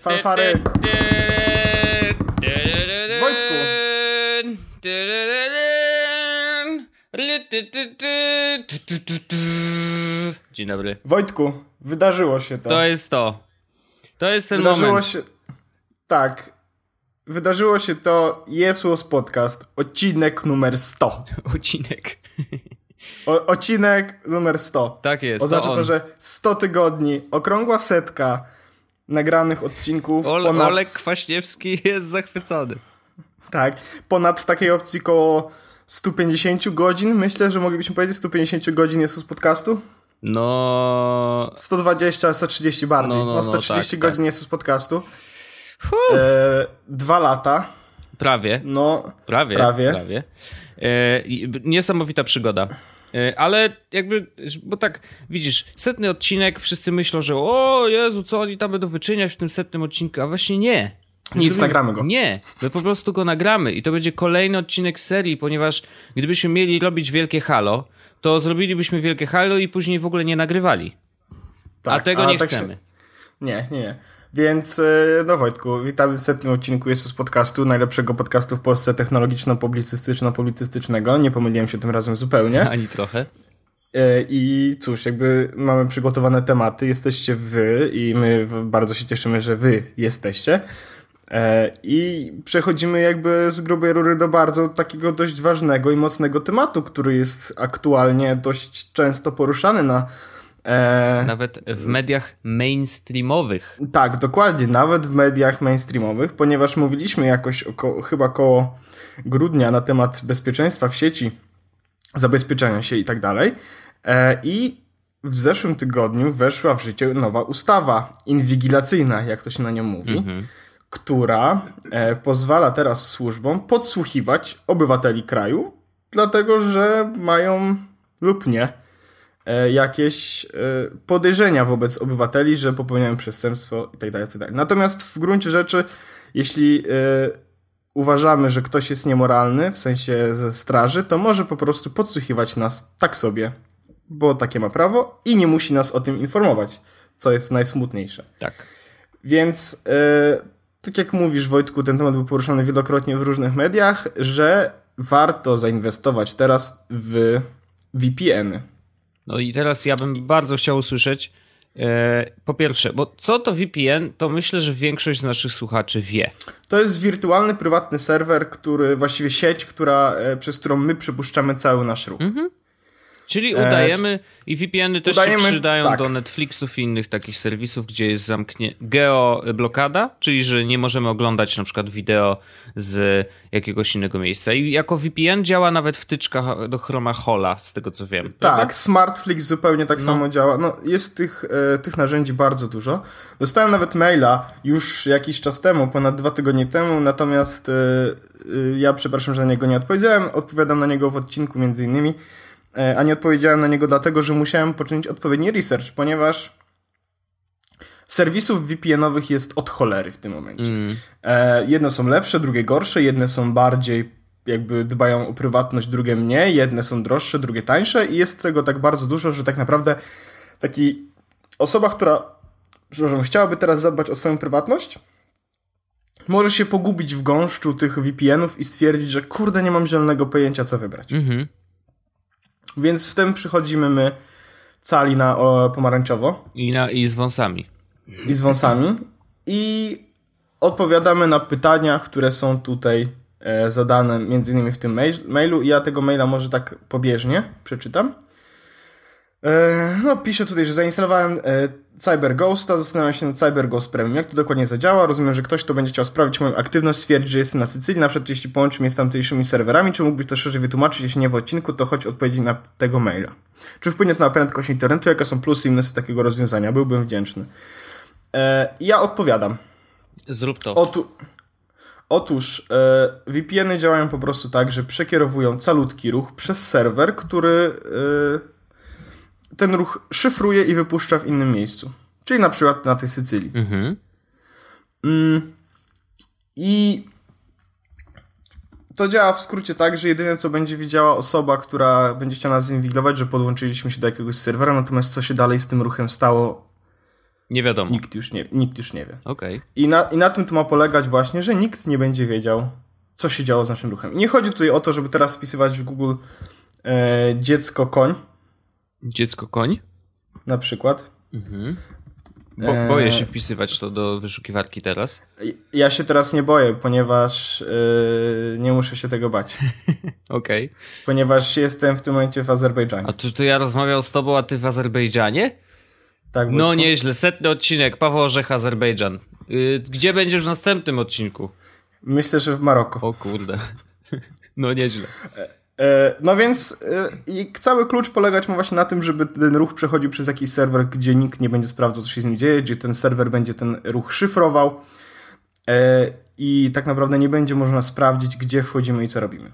Fanfary. Wojtku. Dzień dobry. Wojtku, wydarzyło się to. To jest to. To jest ten wydarzyło moment. się. Tak. Wydarzyło się to Jesus Podcast, odcinek numer 100. Odcinek. O, odcinek numer 100. Tak jest, Oznacza to to, że 100 tygodni, okrągła setka nagranych odcinków. Ol, ponad, Olek Kwaśniewski jest zachwycony. Tak, ponad w takiej opcji koło 150 godzin. Myślę, że moglibyśmy powiedzieć 150 godzin Jesus Podcastu. No. 120, 130 bardziej. No, No, no, no, 130 tak, godzin Jesus Podcastu. E, dwa lata. Prawie. No, Prawie. Prawie. prawie. E, niesamowita przygoda. E, ale jakby, bo tak, widzisz, setny odcinek, wszyscy myślą, że o Jezu, co oni tam będą wyczyniać w tym setnym odcinku, a właśnie nie. Nic, nagramy go. Nie, my po prostu go nagramy i to będzie kolejny odcinek serii, ponieważ gdybyśmy mieli robić wielkie halo, to zrobilibyśmy wielkie halo i później w ogóle nie nagrywali. tak, a tego nie tak się- chcemy. Nie, nie, nie. Więc, e, no Wojtku, witamy w setnym odcinku Jesus Podcastu, najlepszego podcastu w Polsce technologiczno-publicystyczno-politystycznego. Nie pomyliłem się tym razem zupełnie. Ani trochę. E, I cóż, jakby mamy przygotowane tematy, jesteście wy i my bardzo się cieszymy, że wy jesteście. E, I przechodzimy jakby z grubej rury do bardzo takiego dość ważnego i mocnego tematu, który jest aktualnie dość często poruszany na... E, Nawet w mediach mainstreamowych. tak, dokładnie, nawet w mediach mainstreamowych, ponieważ mówiliśmy jakoś chyba koło grudnia na temat bezpieczeństwa w sieci, zabezpieczania się i tak dalej. E, I w zeszłym tygodniu weszła w życie nowa ustawa inwigilacyjna, jak to się na nią mówi, która e, pozwala teraz służbom podsłuchiwać obywateli kraju, dlatego że mają lub nie jakieś e, podejrzenia wobec obywateli, że popełniają przestępstwo itd. itd. Natomiast w gruncie rzeczy, jeśli e, uważamy, że ktoś jest niemoralny, w sensie ze straży, to może po prostu podsłuchiwać nas tak sobie, bo takie ma prawo i nie musi nas o tym informować, co jest najsmutniejsze. Tak. Więc e, tak jak mówisz, Wojtku, ten temat był poruszany wielokrotnie w różnych mediach, że warto zainwestować teraz w VPN-y. No i teraz ja bym bardzo chciał usłyszeć, e, po pierwsze, bo co to VPN, to myślę, że większość z naszych słuchaczy wie. To jest wirtualny, prywatny serwer, który, właściwie sieć, która, e, przez którą my przepuszczamy cały nasz ruch. Czyli udajemy, i VPN-y też się E, udajemy- przydają tak. do Netflixów i innych takich serwisów, gdzie jest zamknie geoblokada, czyli że nie możemy oglądać na przykład wideo z jakiegoś innego miejsca. I jako VPN działa nawet wtyczka do Chroma Hola, z tego co wiem. Tak, Smartflix zupełnie tak samo działa. No, jest tych, e, tych narzędzi bardzo dużo. Dostałem nawet maila już jakiś czas temu, ponad dwa tygodnie temu, natomiast e, e, ja przepraszam, że na niego nie odpowiedziałem. Odpowiadam na niego w odcinku między innymi, e, a nie odpowiedziałem na niego dlatego, że musiałem poczynić odpowiedni research, ponieważ serwisów VPN-owych jest od cholery w tym momencie. E, jedne są lepsze, drugie gorsze, jedne są bardziej jakby dbają o prywatność, drugie mniej, jedne są droższe, drugie tańsze i jest tego tak bardzo dużo, że tak naprawdę taki osoba, która przepraszam, chciałaby teraz zadbać o swoją prywatność, może się pogubić w gąszczu tych VPN-ów i stwierdzić, że kurde, nie mam zielonego pojęcia, co wybrać. Mhm. Więc w tym przychodzimy my cali na o, pomarańczowo I, na, I z wąsami. i z wąsami i odpowiadamy na pytania, które są tutaj e, zadane między innymi w tym mail, mailu i ja tego maila może tak pobieżnie przeczytam. E, no, piszę tutaj, że zainstalowałem e, CyberGhosta, zastanawiam się nad CyberGhost Premium. Jak to dokładnie zadziała? Rozumiem, że ktoś, kto będzie chciał sprawdzić moją aktywność, stwierdzi, że jestem na Sycylii, na przykład jeśli połączy mnie z tamtejszymi serwerami, czy mógłbyś to szerzej wytłumaczyć, jeśli nie w odcinku, to choć odpowiedzi na tego maila. Czy wpłynie to na prędkość internetu? Jakie są plusy i minusy takiego rozwiązania? Byłbym wdzięczny. E, ja odpowiadam. Zrób to. Otu, otóż e, VPN-y działają po prostu tak, że przekierowują calutki ruch przez serwer, który e, ten ruch szyfruje i wypuszcza w innym miejscu. Czyli na przykład na tej Sycylii. Mhm. I to działa w skrócie tak, że jedyne co będzie widziała osoba, która będzie chciała nas zinwigilować, że podłączyliśmy się do jakiegoś serwera, natomiast co się dalej z tym ruchem stało, Nie wiadomo. Nikt już nie, nikt już nie wie. Okej. I na, I na tym to ma polegać właśnie, że nikt nie będzie wiedział, co się działo z naszym ruchem. I nie chodzi tutaj o to, żeby teraz wpisywać w Google e, dziecko koń Dziecko koń? na przykład. Bo, Eee. boję się wpisywać to do wyszukiwarki teraz. Ja się teraz nie boję, ponieważ e, nie muszę się tego bać. Okej. Ponieważ jestem w tym momencie w Azerbejdżanie. A czy to ja rozmawiał z tobą, a ty w Azerbejdżanie? Tak, No Wojtku? nieźle, setny odcinek, Paweł Orzech, Azerbejdżan. Y, gdzie będziesz w następnym odcinku? Myślę, że w Maroku. O kurde. No nieźle. E, No więc e, i cały klucz polegać ma właśnie na tym, żeby ten ruch przechodził przez jakiś serwer, gdzie nikt nie będzie sprawdzał, co się z nim dzieje, gdzie ten serwer będzie ten ruch szyfrował e, i tak naprawdę nie będzie można sprawdzić, gdzie wchodzimy i co robimy.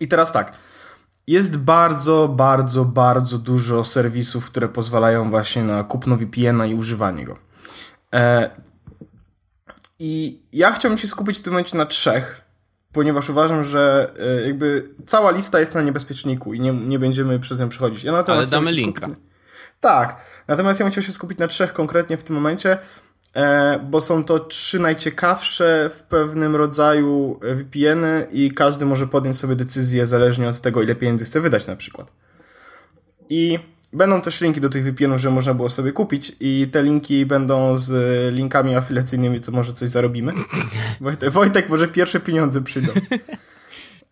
I teraz tak. Jest bardzo, bardzo, bardzo dużo serwisów, które pozwalają właśnie na kupno VPN-a i używanie go. I ja chciałbym się skupić w tym momencie na trzech, ponieważ uważam, że e, jakby cała lista jest na niebezpieczniku i nie, nie będziemy przez nią przechodzić. Ja Ale damy linka. Skupić... Tak, natomiast ja bym chciał się skupić na trzech konkretnie w tym momencie, e, bo są to trzy najciekawsze w pewnym rodzaju e, VPN-y i każdy może podjąć sobie decyzję zależnie od tego, ile pieniędzy chce wydać na przykład. I będą też linki do tych VPN-ów, że można było sobie kupić i te linki będą z linkami afiliacyjnymi, to może coś zarobimy. Wojtek, Wojtek może pierwsze pieniądze przyjdą.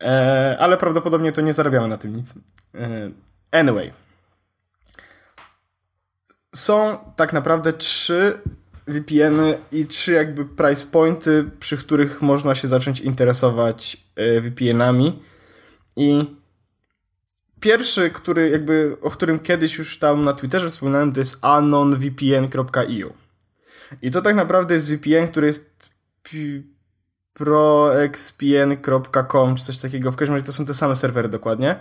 E, ale prawdopodobnie to nie zarabiamy na tym nic. E, anyway. Są tak naprawdę trzy VPN-y i trzy jakby price pointy, przy których można się zacząć interesować e, VPN-ami. I pierwszy, który jakby, o którym kiedyś już tam na Twitterze wspominałem, to jest anonvpn.eu. I to tak naprawdę jest VPN, który jest proxpn.com czy coś takiego. W każdym razie to są te same serwery dokładnie.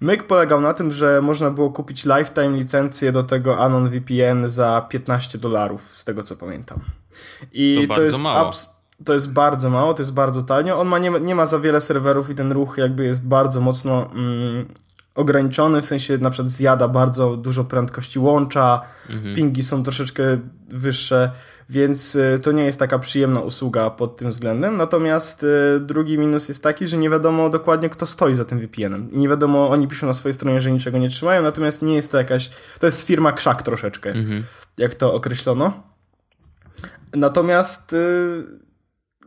Myk polegał na tym, że można było kupić lifetime licencję do tego Anon VPN za 15 dolarów, z tego co pamiętam. I To to, jest mało. to jest bardzo mało, to jest bardzo tanio. On ma nie, nie ma za wiele serwerów i ten ruch jakby jest bardzo mocno mm, ograniczony, w sensie na przykład zjada bardzo dużo prędkości łącza, pingi są troszeczkę wyższe, więc y, to nie jest taka przyjemna usługa pod tym względem. Natomiast y, drugi minus jest taki, że nie wiadomo dokładnie kto stoi za tym VPN-em. I nie wiadomo, oni piszą na swojej stronie, że niczego nie trzymają, natomiast nie jest to jakaś, to jest firma krzak troszeczkę, jak to określono. Natomiast y,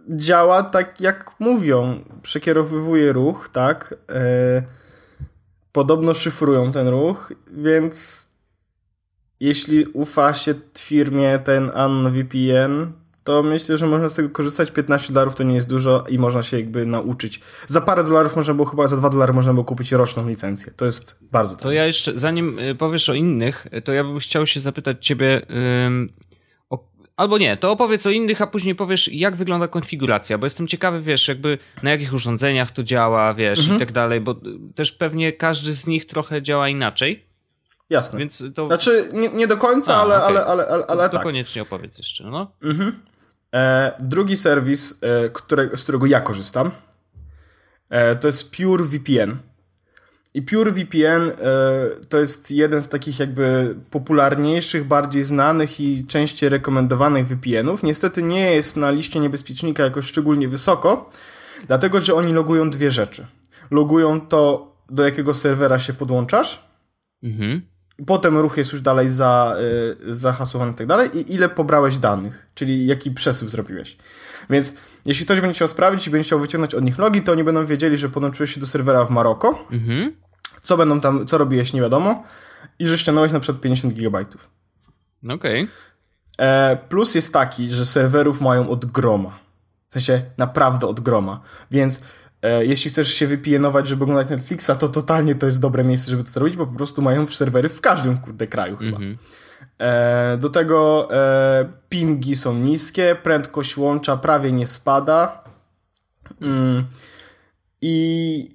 działa tak jak mówią, przekierowywuje ruch, tak? Y, podobno szyfrują ten ruch, więc jeśli ufa się firmie ten VPN, to myślę, że można z tego korzystać. 15 dolarów to nie jest dużo i można się jakby nauczyć. Za parę dolarów można było chyba, za 2 dolary można było kupić roczną licencję. To jest bardzo To tanio. ja jeszcze, zanim y, powiesz o innych, to ja bym chciał się zapytać ciebie, albo nie, to opowiedz o innych, a później powiesz, jak wygląda konfiguracja, bo jestem ciekawy, wiesz, jakby na jakich urządzeniach to działa, wiesz, Mhm. i tak dalej, bo też pewnie każdy z nich trochę działa inaczej, Jasne. więc to, Znaczy, nie, nie do końca, A, ale, okej. ale, ale, ale, ale to tak. koniecznie opowiedz jeszcze, no. E, drugi serwis, e, które, z którego ja korzystam, e, to jest PureVPN. I PureVPN e, to jest jeden z takich jakby popularniejszych, bardziej znanych i częściej rekomendowanych VPN-ów. Niestety nie jest na liście niebezpiecznika jakoś szczególnie wysoko, dlatego że oni logują dwie rzeczy. Logują to, do jakiego serwera się podłączasz, Mhm. Potem ruch jest już dalej za, y, zahasowany i tak dalej i ile pobrałeś danych, czyli jaki przesył zrobiłeś. Więc jeśli ktoś będzie chciał sprawdzić i będzie chciał wyciągnąć od nich logi, to oni będą wiedzieli, że podłączyłeś się do serwera w Maroko, Mhm. Co będą tam, co robiłeś nie wiadomo i że ściągnąłeś na przykład 50 gigabajtów. Okej. E, plus jest taki, że serwerów mają od groma. W sensie naprawdę od groma. Więc e, jeśli chcesz się wypijenować, żeby oglądać Netflixa, to totalnie to jest dobre miejsce, żeby to zrobić, bo po prostu mają serwery w każdym kurde kraju chyba. E, do tego e, pingi są niskie, prędkość łącza prawie nie spada. Mm. I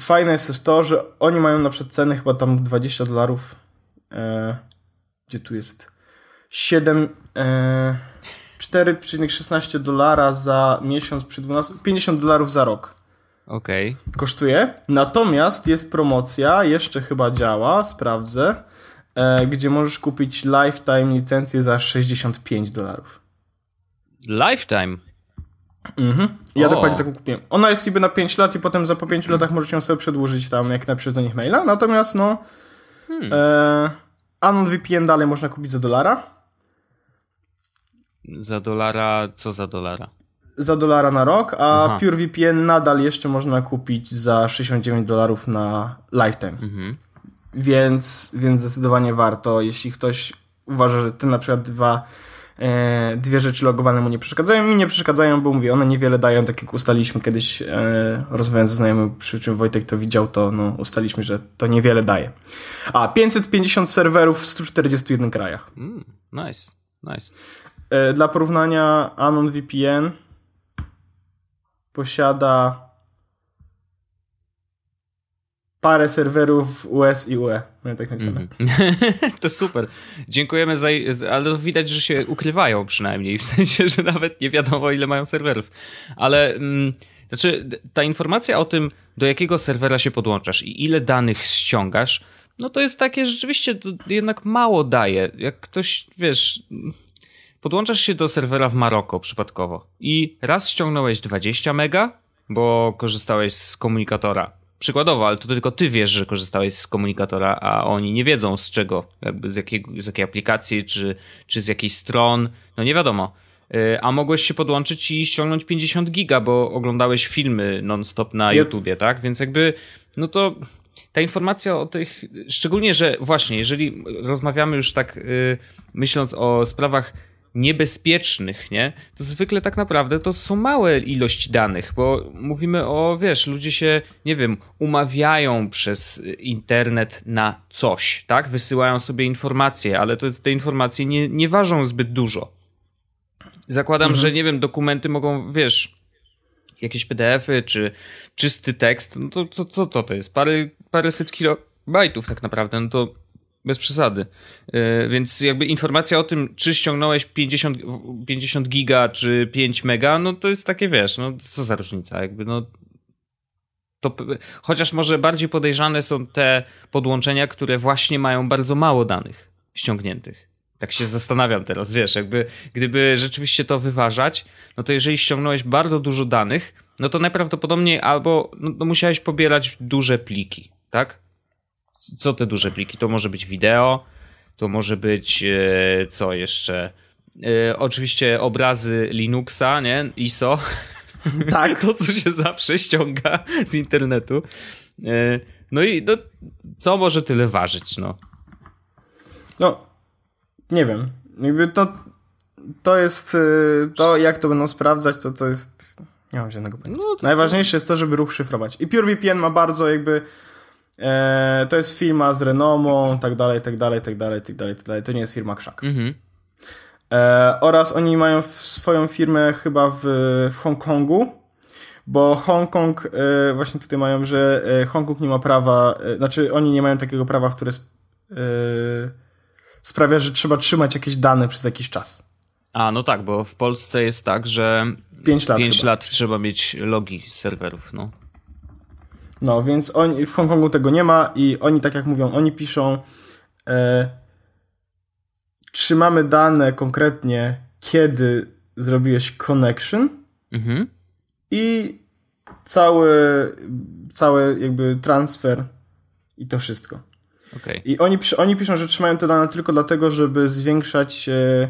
fajne jest też to, że oni mają na przykład ceny chyba tam 20 dolarów. E, gdzie tu jest? 7. E, 4,16 dolara za miesiąc przy 12. 50 dolarów za rok Okej. kosztuje. Natomiast jest promocja, jeszcze chyba działa, sprawdzę. e, gdzie możesz kupić lifetime licencję za 65 dolarów. Lifetime? Mhm. Ja o. dokładnie taką kupiłem. Ona jest niby na 5 lat i potem za po 5 latach możesz ją sobie przedłużyć tam, jak napiszesz do nich maila. Natomiast no hmm. e, Anon VPN dalej można kupić za dolara. Za dolara, co za dolara? Za dolara na rok, a Aha. PureVPN nadal jeszcze można kupić za 69 dolarów na lifetime. Mhm. Więc, więc zdecydowanie warto, jeśli ktoś uważa, że te na przykład dwa dwie rzeczy logowane mu nie przeszkadzają. Mi nie przeszkadzają, bo mówię, one niewiele dają, tak jak ustaliliśmy kiedyś, e, rozmawiając ze znajomym, przy czym Wojtek to widział, to no, ustaliliśmy, że to niewiele daje. A 550 serwerów w 141 krajach. Mm, nice, nice. E, dla porównania, Anon VPN posiada parę serwerów US i UE. Tak. Mm. to super. Dziękujemy za... Ale widać, że się ukrywają przynajmniej. W sensie, że nawet nie wiadomo ile mają serwerów. Ale... Mm, znaczy, ta informacja o tym, do jakiego serwera się podłączasz i ile danych ściągasz, no to jest takie rzeczywiście jednak mało daje. Jak ktoś, wiesz, podłączasz się do serwera w Maroko przypadkowo i raz ściągnąłeś 20 mega, bo korzystałeś z komunikatora Przykładowo, ale to tylko ty wiesz, że korzystałeś z komunikatora, a oni nie wiedzą z czego, jakby z, jakiego, z jakiej aplikacji, czy, czy z jakiej stron, no nie wiadomo. Y, a mogłeś się podłączyć i ściągnąć 50 giga, bo oglądałeś filmy non-stop na yep. YouTubie, tak? Więc jakby, no to ta informacja o tych, szczególnie, że właśnie, jeżeli rozmawiamy już tak, yy, myśląc o sprawach niebezpiecznych, nie? To zwykle tak naprawdę to są małe ilości danych, bo mówimy o, wiesz, ludzie się, nie wiem, umawiają przez internet na coś, tak? Wysyłają sobie informacje, ale to, te informacje nie, nie ważą zbyt dużo. Zakładam, mhm. że, nie wiem, dokumenty mogą, wiesz, jakieś PDFy czy czysty tekst, no to co to, to, to jest? Parę, paręset kilobajtów tak naprawdę, no to bez przesady. Yy, więc jakby informacja o tym, czy ściągnąłeś 50, 50 giga, czy 5 mega, no to jest takie, wiesz, no co za różnica, jakby no to, chociaż może bardziej podejrzane są te podłączenia, które właśnie mają bardzo mało danych ściągniętych. Tak się zastanawiam teraz, wiesz, jakby gdyby rzeczywiście to wyważać, no to jeżeli ściągnąłeś bardzo dużo danych, no to najprawdopodobniej albo no, no musiałeś pobierać duże pliki, tak? Co te duże pliki? To może być wideo, to może być e, co jeszcze? E, oczywiście obrazy Linuxa, nie? ISO. Tak. to, co się zawsze ściąga z internetu. E, no i no, co może tyle ważyć, no? No, nie wiem. Jakby to, to jest, to jak to będą sprawdzać, to to jest, nie mam żadnego pojęcia. No, to... Najważniejsze jest to, żeby ruch szyfrować. I PureVPN ma bardzo jakby E, to jest firma z renomą, tak dalej, tak dalej, tak dalej, tak dalej, tak dalej. To nie jest firma Krzak. Mhm. E, oraz oni mają swoją firmę chyba w, w Hongkongu, bo Hongkong, e, właśnie tutaj mają, że e, Hongkong nie ma prawa, e, znaczy oni nie mają takiego prawa, które sp, e, sprawia, że trzeba trzymać jakieś dane przez jakiś czas. A, no tak, bo w Polsce jest tak, że 5 lat, 5 lat trzeba mieć logi serwerów, no. No, więc oni, w Hongkongu tego nie ma i oni, tak jak mówią, oni piszą e, trzymamy dane konkretnie, kiedy zrobiłeś connection mhm. i cały, cały jakby transfer i to wszystko. Okay. I oni, oni piszą, że trzymają te dane tylko dlatego, żeby zwiększać e,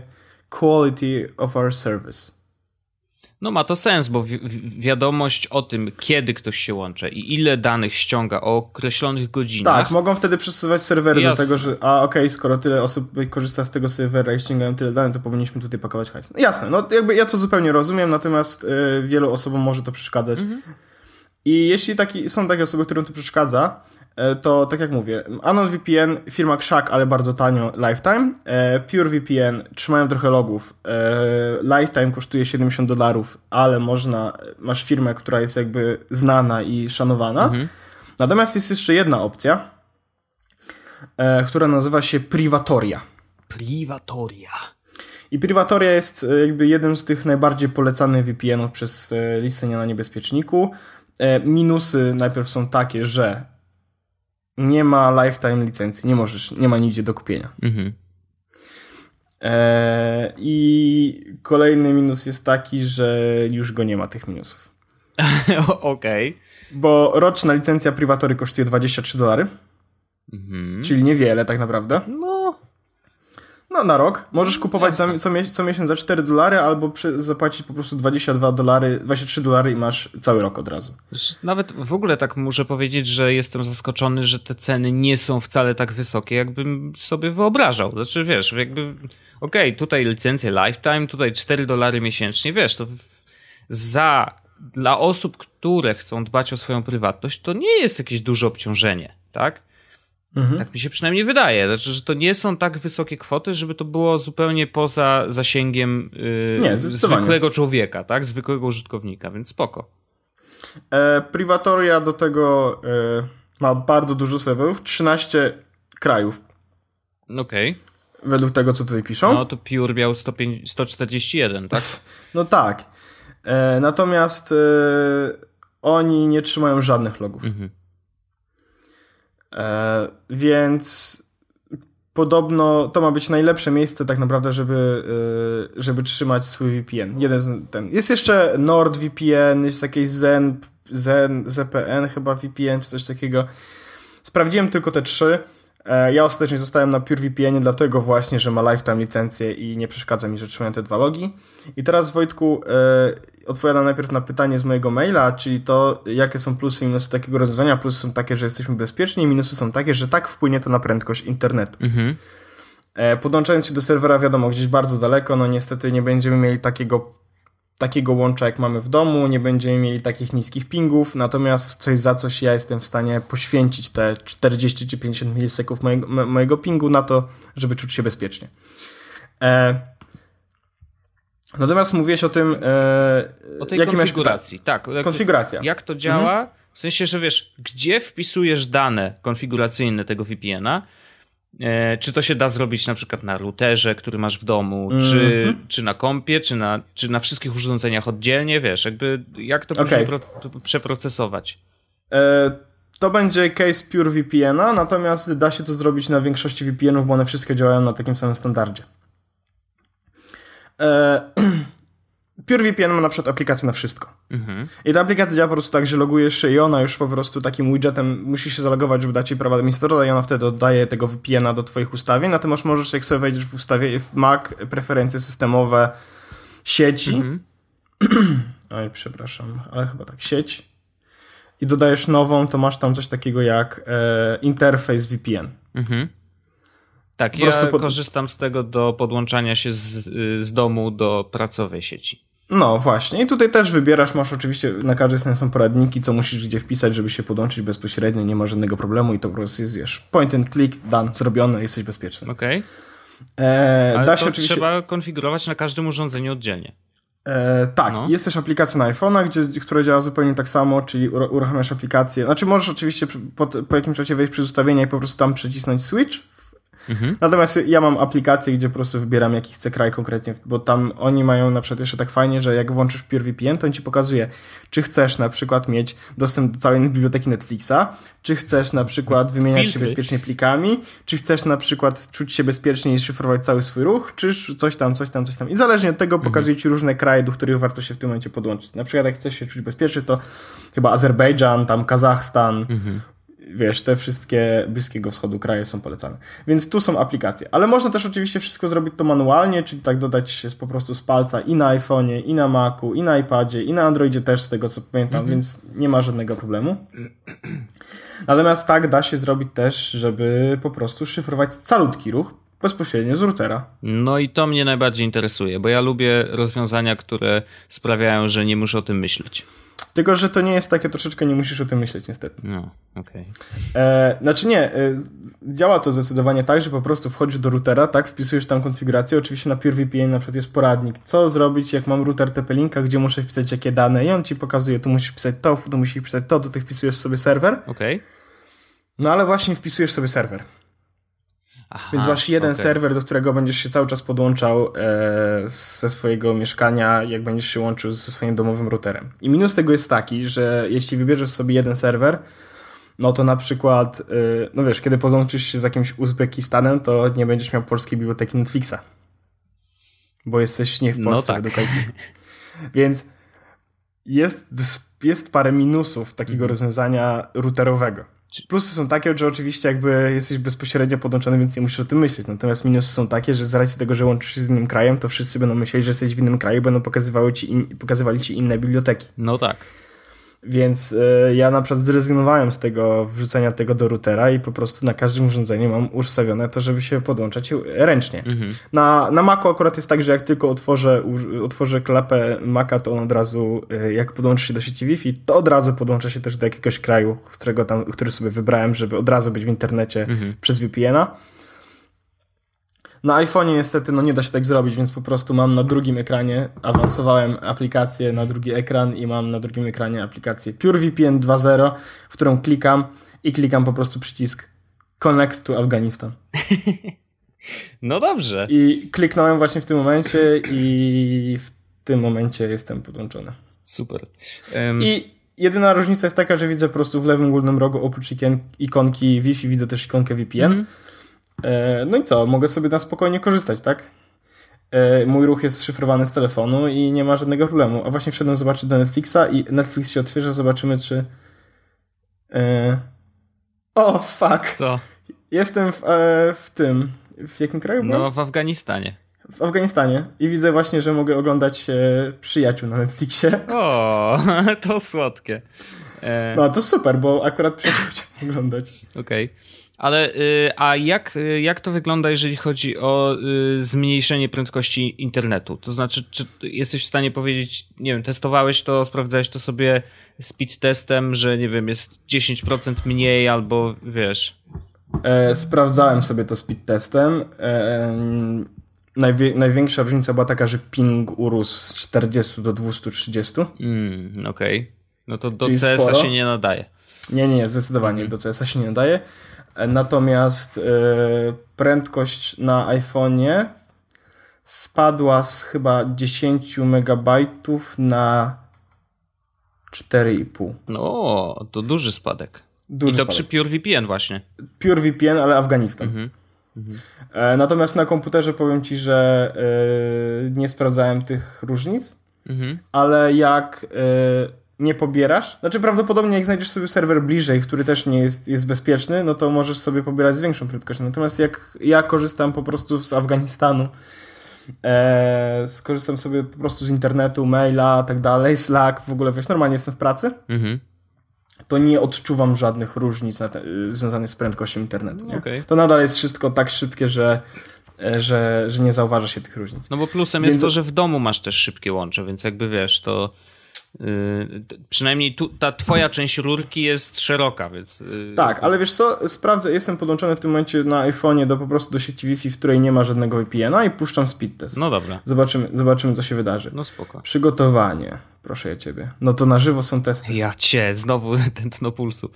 quality of our service. No ma to sens, bo wi wiadomość o tym, kiedy ktoś się łączy i ile danych ściąga o określonych godzinach. Tak, mogą wtedy przesuwać serwery Jasne. do tego, że a okej, okay, skoro tyle osób korzysta z tego serwera i ściągają tyle danych, to powinniśmy tutaj pakować hajs. No, jasne, no jakby ja to zupełnie rozumiem, natomiast y, wielu osobom może to przeszkadzać. Mhm. I jeśli taki, są takie osoby, którym to przeszkadza, to tak jak mówię, Anon VPN, firma Krzak, ale bardzo tanio, Lifetime. E, Pure VPN trzymają trochę logów. E, Lifetime kosztuje 70 dolarów, ale można, masz firmę, która jest jakby znana i szanowana. Mhm. Natomiast jest jeszcze jedna opcja, która nazywa się Privatoria. Privatoria. I Privatoria jest jakby jednym z tych najbardziej polecanych VPN-ów przez listę na niebezpieczniku. Minusy najpierw są takie, że nie ma lifetime licencji, nie możesz, nie ma nigdzie do kupienia. Mhm. E, I kolejny minus jest taki, że już go nie ma tych minusów. Okej. Okay. Bo roczna licencja privatory kosztuje 23 dolary. Mhm. Czyli niewiele tak naprawdę. No. No na rok. Możesz kupować za, co, co, miesiąc za 4 dolary albo przy, zapłacić po prostu 22 dolary, 23 dolary i masz cały rok od razu. Nawet w ogóle tak muszę powiedzieć, że jestem zaskoczony, że te ceny nie są wcale tak wysokie, jakbym sobie wyobrażał. Znaczy wiesz, jakby okej, okay, tutaj licencję lifetime, tutaj 4 dolary miesięcznie, wiesz, to za dla osób, które chcą dbać o swoją prywatność, to nie jest jakieś duże obciążenie, tak? Mhm. Tak mi się przynajmniej wydaje. Znaczy, że to nie są tak wysokie kwoty, żeby to było zupełnie poza zasięgiem yy, nie, zwykłego człowieka, tak? Zwykłego użytkownika, więc spoko. E, Privatoria do tego e, ma bardzo dużo serwerów, 13 krajów. Okej. Okay. Według tego, co tutaj piszą. No to Pure miał 105, 141, tak? no tak. E, natomiast e, oni nie trzymają żadnych logów. Mhm. E, więc podobno to ma być najlepsze miejsce tak naprawdę, żeby, e, żeby trzymać swój VPN. Jeden z, ten. Jest jeszcze NordVPN, jest jakieś Zen, Zen, ZPN chyba VPN czy coś takiego. Sprawdziłem tylko te trzy. E, ja ostatecznie zostałem na PureVPN dlatego właśnie, że ma lifetime licencję i nie przeszkadza mi, że trzymają te dwa logi. I teraz Wojtku odpowiadam najpierw na pytanie z mojego maila, czyli to jakie są plusy i minusy takiego rozwiązania. Plusy są takie, że jesteśmy bezpieczni, minusy są takie, że tak wpłynie to na prędkość internetu. Mhm. E, podłączając się do serwera, wiadomo, gdzieś bardzo daleko, no niestety nie będziemy mieli takiego takiego łącza jak mamy w domu, nie będziemy mieli takich niskich pingów, natomiast coś za coś ja jestem w stanie poświęcić te 40 czy 50 milisekund mojego, mojego pingu na to, żeby czuć się bezpiecznie. E, natomiast mówiłeś o tym... E, o tej konfiguracji, tak. Jak konfiguracja. To, jak to działa? Mhm. W sensie, że wiesz, gdzie wpisujesz dane konfiguracyjne tego VPN-a, E, czy to się da zrobić na przykład na routerze, który masz w domu, mm -hmm. czy, mhm. czy na kompie, czy na, czy na wszystkich urządzeniach oddzielnie, wiesz, jakby jak to okay. pro, przeprocesować? E, to będzie case Pure VPN-a, natomiast da się to zrobić na większości VPN-ów, bo one wszystkie działają na takim samym standardzie. E, PureVPN ma na przykład aplikację na wszystko. Mhm. I ta aplikacja działa po prostu tak, że logujesz się i ona już po prostu takim widgetem musi się zalogować, żeby dać ci prawa administratora i ona wtedy oddaje tego VPN-a do twoich ustawień, natomiast możesz, jak sobie wejdziesz w ustawie w Mac, preferencje systemowe, sieci, mhm. oj, przepraszam, ale chyba tak, sieć i dodajesz nową, to masz tam coś takiego jak e, interfejs VPN. Mhm. Tak, ja pod... korzystam z tego do podłączania się z, z domu do pracowej sieci. No właśnie, i tutaj też wybierasz, masz oczywiście na każdej stronie są poradniki, co musisz gdzie wpisać, żeby się podłączyć bezpośrednio, nie ma żadnego problemu i to po prostu jest, wiesz, point and click, done, zrobione, jesteś bezpieczny. Okej. Okay. E, Ale da się to oczywiście... trzeba konfigurować na każdym urządzeniu oddzielnie. E, tak, no. jest też aplikacja na iPhone'a, gdzie, która działa zupełnie tak samo, czyli uruchamiasz aplikację. Znaczy możesz oczywiście po, po jakimś czasie wejść przez ustawienia i po prostu tam przycisnąć switch Mhm. Natomiast ja mam aplikację, gdzie po prostu wybieram jaki chcę kraj konkretnie, bo tam oni mają na przykład jeszcze tak fajnie, że jak włączysz PureVPN, to on ci pokazuje, czy chcesz na przykład mieć dostęp do całej biblioteki Netflixa, czy chcesz na przykład wymieniać Filtry. się bezpiecznie plikami, czy chcesz na przykład czuć się bezpiecznie i szyfrować cały swój ruch, czy coś tam, coś tam, coś tam. I zależnie od tego mhm. pokazuje ci różne kraje, do których warto się w tym momencie podłączyć. Na przykład jak chcesz się czuć bezpiecznie, to chyba Azerbejdżan, tam Kazachstan, mhm wiesz, te wszystkie Bliskiego Wschodu kraje są polecane. Więc tu są aplikacje. Ale można też oczywiście wszystko zrobić to manualnie, czyli tak dodać po prostu z palca i na iPhone'ie, i na Macu, i na iPadzie, i na Androidzie też, z tego co pamiętam, mhm. więc nie ma żadnego problemu. Natomiast tak da się zrobić też, żeby po prostu szyfrować calutki ruch bezpośrednio z routera. No i to mnie najbardziej interesuje, bo ja lubię rozwiązania, które sprawiają, że nie muszę o tym myśleć. Tylko, że to nie jest takie troszeczkę, nie musisz o tym myśleć niestety. No, okej. Okay. E, znaczy nie, e, działa to zdecydowanie tak, że po prostu wchodzisz do routera, tak, wpisujesz tam konfigurację, oczywiście na PureVPN na przykład jest poradnik, co zrobić, jak mam router TP-Linka, gdzie muszę wpisać jakie dane i on ci pokazuje, tu musisz wpisać to, tu musisz wpisać to, tu ty wpisujesz sobie serwer. Okej. Okay. No ale właśnie wpisujesz sobie serwer. Aha, Więc masz jeden okay. serwer, do którego będziesz się cały czas podłączał e, ze swojego mieszkania, jak będziesz się łączył ze swoim domowym routerem. I minus tego jest taki, że jeśli wybierzesz sobie jeden serwer, no to na przykład, y, no wiesz, kiedy podłączysz się z jakimś Uzbekistanem, to nie będziesz miał polskiej biblioteki Netflixa. Bo jesteś nie w No Polsce tak. według IP. Więc jest, jest parę minusów takiego Mhm. rozwiązania routerowego. Plusy są takie, że oczywiście jakby jesteś bezpośrednio podłączony, więc nie musisz o tym myśleć. Natomiast minusy są takie, że z racji tego, że łączysz się z innym krajem, to wszyscy będą myśleli, że jesteś w innym kraju i będą pokazywały ci in, pokazywali ci inne biblioteki. No tak. Więc y, ja na przykład zrezygnowałem z tego wrzucenia tego do routera i po prostu na każdym urządzeniu mam ustawione to, żeby się podłączać ręcznie. Na, na Macu akurat jest tak, że jak tylko otworzę, u- otworzę klapę Maca, to on od razu, y, jak podłączy się do sieci Wi-Fi, to od razu podłącza się też do jakiegoś kraju, którego tam, który sobie wybrałem, żeby od razu być w internecie przez VPN-a. Na iPhone'ie niestety no nie da się tak zrobić, więc po prostu mam na drugim ekranie, awansowałem aplikację na drugi ekran i mam na drugim ekranie aplikację PureVPN 2.0, w którą klikam i klikam po prostu przycisk Connect to Afghanistan. No dobrze. I kliknąłem właśnie w tym momencie i w tym momencie jestem podłączony. Super. Em, I jedyna różnica jest taka, że widzę po prostu w lewym górnym rogu oprócz ikon- ikonki Wi-Fi widzę też ikonkę VPN. E, no i co, mogę sobie na spokojnie korzystać, tak? E, mój ruch jest szyfrowany z telefonu i nie ma żadnego problemu. A właśnie wszedłem zobaczyć do Netflixa i Netflix się otwierza, zobaczymy czy... E... O, fuck! Co? Jestem w, e, w tym... W jakim kraju byłem? No w Afganistanie. W Afganistanie. I widzę właśnie, że mogę oglądać e, przyjaciół na Netflixie. O, to słodkie. E, No to super, bo akurat przyjaciół chciałem oglądać. Okej. Ale y, a jak, y, jak to wygląda, jeżeli chodzi o y, zmniejszenie prędkości internetu? To znaczy, czy jesteś w stanie powiedzieć, nie wiem, testowałeś to, sprawdzałeś to sobie speed testem, że nie wiem, jest 10% mniej albo wiesz. E, sprawdzałem sobie to speed testem. E, najwie, największa różnica była taka, że ping urósł z 40 do 230. Mm, Okej. No to do Czyli CS-a sporo? się nie nadaje. Nie, nie, nie, zdecydowanie do CS-a się nie nadaje. Natomiast e, prędkość na iPhone'ie spadła z chyba 10 MB na 4,5. No, to duży spadek. Duży I to spadek. przy PureVPN właśnie. PureVPN, ale Afganistan. E, Natomiast na komputerze powiem Ci, że e, nie sprawdzałem tych różnic, Mhm. ale jak nie pobierasz, znaczy prawdopodobnie jak znajdziesz sobie serwer bliżej, który też nie jest, jest bezpieczny, no to możesz sobie pobierać z większą prędkością. Natomiast jak ja korzystam po prostu z Afganistanu, e, skorzystam sobie po prostu z internetu, maila, tak dalej, Slack, w ogóle wiesz, normalnie jestem w pracy, Mhm. to nie odczuwam żadnych różnic te, związanych z prędkością internetu. Okej. To nadal jest wszystko tak szybkie, że, e, że, że nie zauważa się tych różnic. No bo plusem Więc- jest to, że w domu masz też szybkie łącze, więc jakby wiesz, to yy, t- przynajmniej tu, ta twoja część rurki jest szeroka, więc... Yy, Tak, ale wiesz co, sprawdzę, jestem podłączony w tym momencie na iPhone'ie do po prostu do sieci Wi-Fi, w której nie ma żadnego VPN-a i puszczam speed test. No dobra, Zobaczymy, zobaczymy, co się wydarzy. no spoko. Przygotowanie, proszę ja ciebie. No to na żywo są testy. Ja cię, znowu tętno pulsu.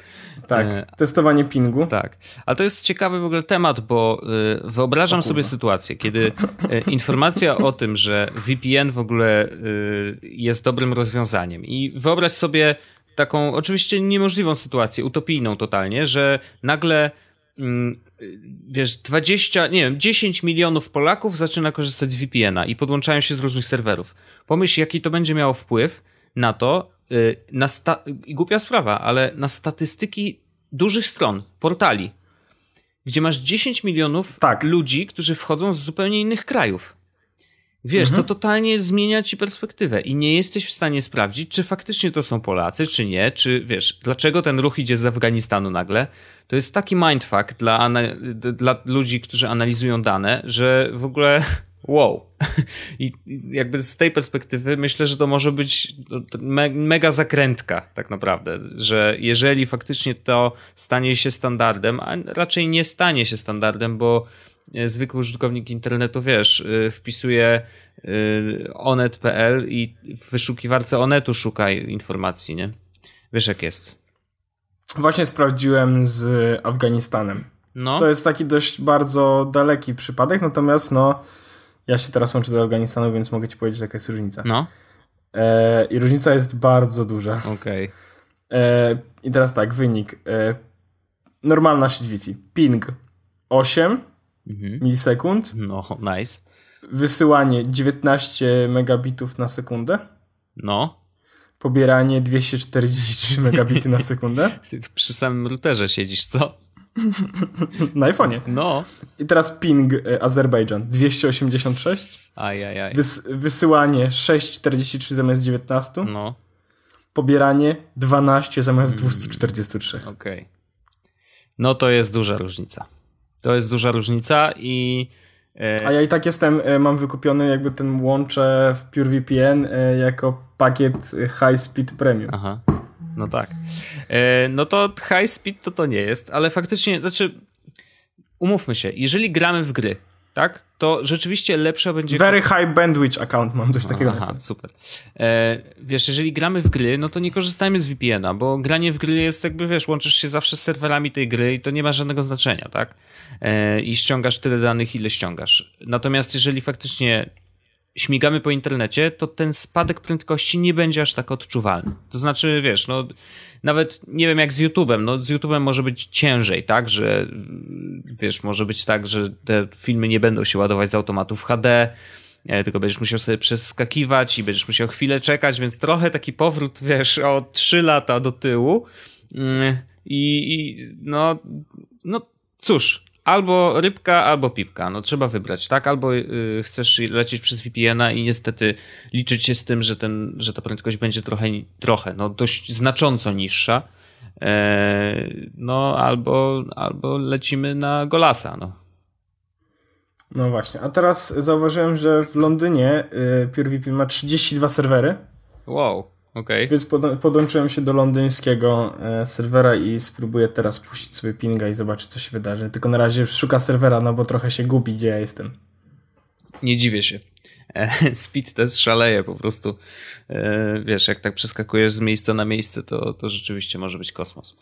Tak, E, testowanie pingu. Tak, ale to jest ciekawy w ogóle temat, bo y, wyobrażam sobie sytuację, kiedy y, informacja o tym, że VPN w ogóle y, jest dobrym rozwiązaniem i wyobraź sobie taką oczywiście niemożliwą sytuację, utopijną totalnie, że nagle mm, wiesz, 20, nie wiem, 10 milionów Polaków zaczyna korzystać z VPN-a i podłączają się z różnych serwerów. Pomyśl, jaki to będzie miało wpływ na to, y, na sta- i głupia sprawa, ale na statystyki dużych stron, portali, gdzie masz 10 milionów Tak. ludzi, którzy wchodzą z zupełnie innych krajów. Wiesz, to totalnie zmienia ci perspektywę i nie jesteś w stanie sprawdzić, czy faktycznie to są Polacy, czy nie, czy wiesz, dlaczego ten ruch idzie z Afganistanu nagle. To jest taki mindfuck dla, dla ludzi, którzy analizują dane, że w ogóle wow. I jakby z tej perspektywy myślę, że to może być me, mega zakrętka tak naprawdę, że jeżeli faktycznie to stanie się standardem, a raczej nie stanie się standardem, bo zwykły użytkownik internetu, wiesz, y, wpisuje y, onet.pl i w wyszukiwarce onetu szukaj informacji, nie? Wiesz jak jest. Właśnie sprawdziłem z Afganistanem. No, To jest taki dość bardzo daleki przypadek, natomiast no, ja się teraz łączę do Afganistanu, więc mogę ci powiedzieć, jaka jest różnica. no, E, I różnica jest bardzo duża. okej. E, I teraz tak, wynik. E, normalna sieć Wi-Fi. Ping 8 milisekund. No, nice. Wysyłanie 19 megabitów na sekundę. No. Pobieranie 243 megabity na sekundę. Ty przy samym routerze siedzisz, co? Na iPhone'ie. No. I teraz ping e, Azerbejdżan 286. Ajajaj. Wys wysyłanie 6,43 zamiast 19. No, Pobieranie 12 zamiast 243. okej. No to jest duża różnica. To jest duża różnica i... E, A ja i tak jestem, e, mam wykupiony jakby ten łącze w PureVPN e, jako pakiet High Speed Premium. Aha, no tak. No to high speed to to nie jest, ale faktycznie, znaczy, umówmy się, jeżeli gramy w gry, tak, to rzeczywiście lepsza będzie... Very high bandwidth account mam, coś takiego Aha, napisane. super. E, wiesz, jeżeli gramy w gry, no to nie korzystajmy z VPN-a, bo granie w gry jest jakby, wiesz, łączysz się zawsze z serwerami tej gry i to nie ma żadnego znaczenia, tak? E, I ściągasz tyle danych, ile ściągasz. Natomiast jeżeli faktycznie śmigamy po internecie, to ten spadek prędkości nie będzie aż tak odczuwalny. To znaczy, wiesz, no nawet nie wiem jak z YouTube'em, no z YouTube'em może być ciężej, tak, że wiesz, może być tak, że te filmy nie będą się ładować z automatu w HD, e, tylko będziesz musiał sobie przeskakiwać i będziesz musiał chwilę czekać, więc trochę taki powrót, wiesz, o 3 lata do tyłu. Mm, I, i no, no cóż, albo rybka, albo pipka. No trzeba wybrać, tak? Albo y, chcesz lecieć przez VPN-a i niestety liczyć się z tym, że, ten, że ta prędkość będzie trochę, trochę, no dość znacząco niższa. E, no albo, albo lecimy na Golasa, no. No właśnie, a teraz zauważyłem, że w Londynie y, PureVPN ma 32 serwery, Wow, okej. więc pod, podłączyłem się do londyńskiego e, serwera i spróbuję teraz puścić sobie pinga i zobaczyć, co się wydarzy. Tylko na razie szuka serwera, no bo trochę się gubi, gdzie ja jestem. Nie dziwię się. E, Speed test szaleje po prostu. E, Wiesz, jak tak przeskakujesz z miejsca na miejsce, to, to rzeczywiście może być kosmos.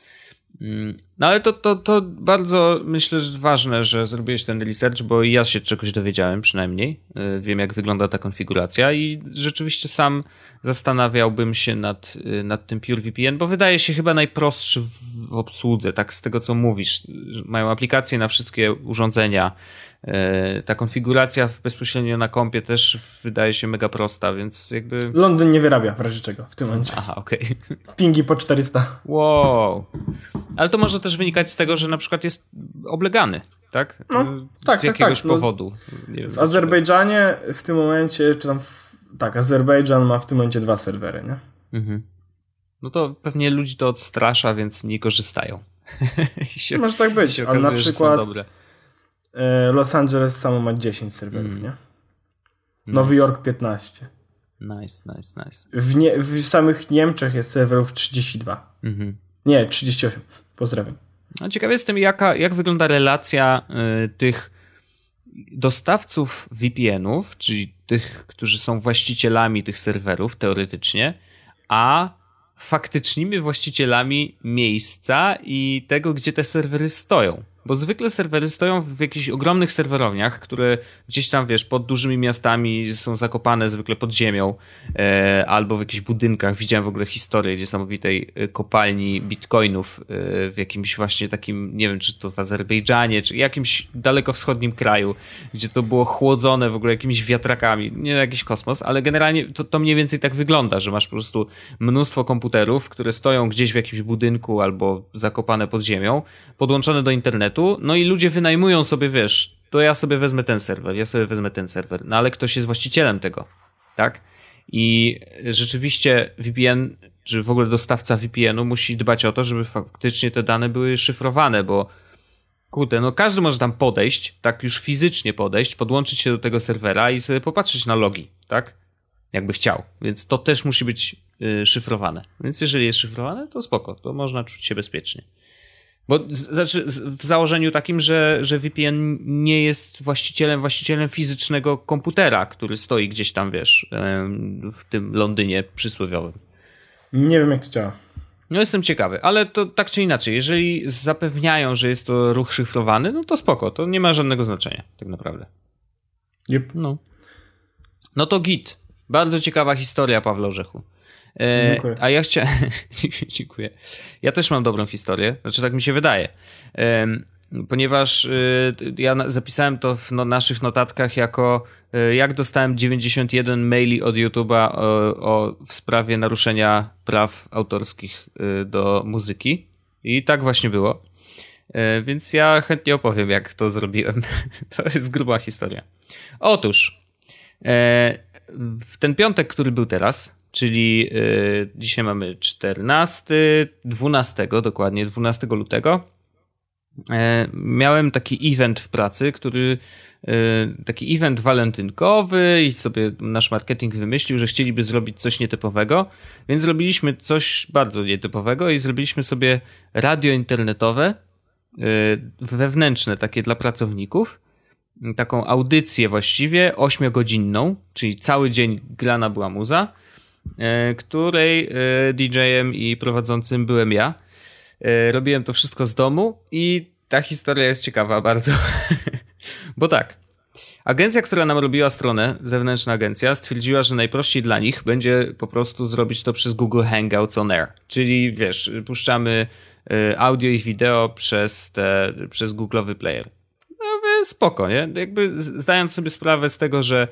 Mm, No ale to, to, to bardzo myślę, że ważne, że zrobiłeś ten research, bo ja się czegoś dowiedziałem przynajmniej. E, Wiem, jak wygląda ta konfiguracja i rzeczywiście sam zastanawiałbym się nad, e, nad tym PureVPN, bo wydaje się chyba najprostszy w obsłudze, tak z tego co mówisz. Mają aplikacje na wszystkie urządzenia. E, Ta konfiguracja bezpośrednio na kompie też wydaje się mega prosta, więc jakby... Londyn nie wyrabia w razie czego w tym momencie. Aha, okej. Pingi po 400. Wow. Ale to może też wynikać z tego, że na przykład jest oblegany, tak? No, z tak, tak, jakiegoś tak. No, powodu. Wiem, W Azerbejdżanie w tym momencie, czy tam. W, tak, Azerbejdżan ma w tym momencie dwa serwery, nie? Mhm. No to pewnie ludzi to odstrasza, więc nie korzystają. Się, Może tak być, ale na przykład Los Angeles samo ma 10 serwerów, Mm. nie? Nowy Jork 15. Nice, nice, nice. W, nie, w samych Niemczech jest serwerów 32. Mhm. Nie, 38. Pozdrawiam. No jestem, jaka, jak wygląda relacja y, tych dostawców VPN-ów, czyli tych, którzy są właścicielami tych serwerów teoretycznie, a faktycznymi właścicielami miejsca i tego, gdzie te serwery stoją. Bo zwykle serwery stoją w jakichś ogromnych serwerowniach, które gdzieś tam, wiesz, pod dużymi miastami są zakopane zwykle pod ziemią, e, albo w jakichś budynkach. Widziałem w ogóle historię niesamowitej e, kopalni bitcoinów e, w jakimś właśnie takim, nie wiem, czy to w Azerbejdżanie, czy jakimś dalekowschodnim kraju, gdzie to było chłodzone w ogóle jakimiś wiatrakami. Nie jakiś kosmos, ale generalnie to, to mniej więcej tak wygląda, że masz po prostu mnóstwo komputerów, które stoją gdzieś w jakimś budynku albo zakopane pod ziemią, podłączone do internetu, no i ludzie wynajmują sobie, wiesz, to ja sobie wezmę ten serwer, ja sobie wezmę ten serwer, no ale ktoś jest właścicielem tego, tak? I rzeczywiście VPN, czy w ogóle dostawca VPN-u musi dbać o to, żeby faktycznie te dane były szyfrowane, bo kurde, no każdy może tam podejść, tak już fizycznie podejść, podłączyć się do tego serwera i sobie popatrzeć na logi, tak? Jakby chciał. Więc to też musi być y, szyfrowane. Więc jeżeli jest szyfrowane, to spoko, to można czuć się bezpiecznie. Bo znaczy w założeniu takim, że, że VPN nie jest właścicielem właścicielem fizycznego komputera, który stoi gdzieś tam, wiesz, w tym Londynie przysłowiowym. Nie wiem, jak to działa. No jestem ciekawy, ale to tak czy inaczej, jeżeli zapewniają, że jest to ruch szyfrowany, no to spoko, to nie ma żadnego znaczenia, tak naprawdę. Yep. No. No to git. Bardzo ciekawa historia, Pawle Orzechu. E, Dziękuję. A ja chciałem. Dziękuję. Ja też mam dobrą historię, znaczy tak mi się wydaje. Ponieważ y, ja zapisałem to w no, naszych notatkach jako y, jak dostałem 91 maili od YouTube'a o, o, w sprawie naruszenia praw autorskich do muzyki. I tak właśnie było. Więc ja chętnie opowiem, jak to zrobiłem. To jest gruba historia. Otóż, w ten piątek, który był teraz, czyli y, dzisiaj mamy 14, 12 dokładnie, 12 lutego. E, miałem taki event w pracy, który y, taki event walentynkowy i sobie nasz marketing wymyślił, że chcieliby zrobić coś nietypowego, więc zrobiliśmy coś bardzo nietypowego i zrobiliśmy sobie radio internetowe, y, wewnętrzne takie dla pracowników, taką audycję właściwie, ośmiogodzinną, czyli cały dzień grana była muza której e, DJ-em i prowadzącym byłem ja. E, robiłem to wszystko z domu i ta historia jest ciekawa bardzo. Bo tak, agencja, która nam robiła stronę, zewnętrzna agencja, stwierdziła, że najprościej dla nich będzie po prostu zrobić to przez Google Hangouts on Air. Czyli wiesz, puszczamy audio i wideo przez, te, przez Google'owy player. No, spoko, nie? Jakby zdając sobie sprawę z tego, że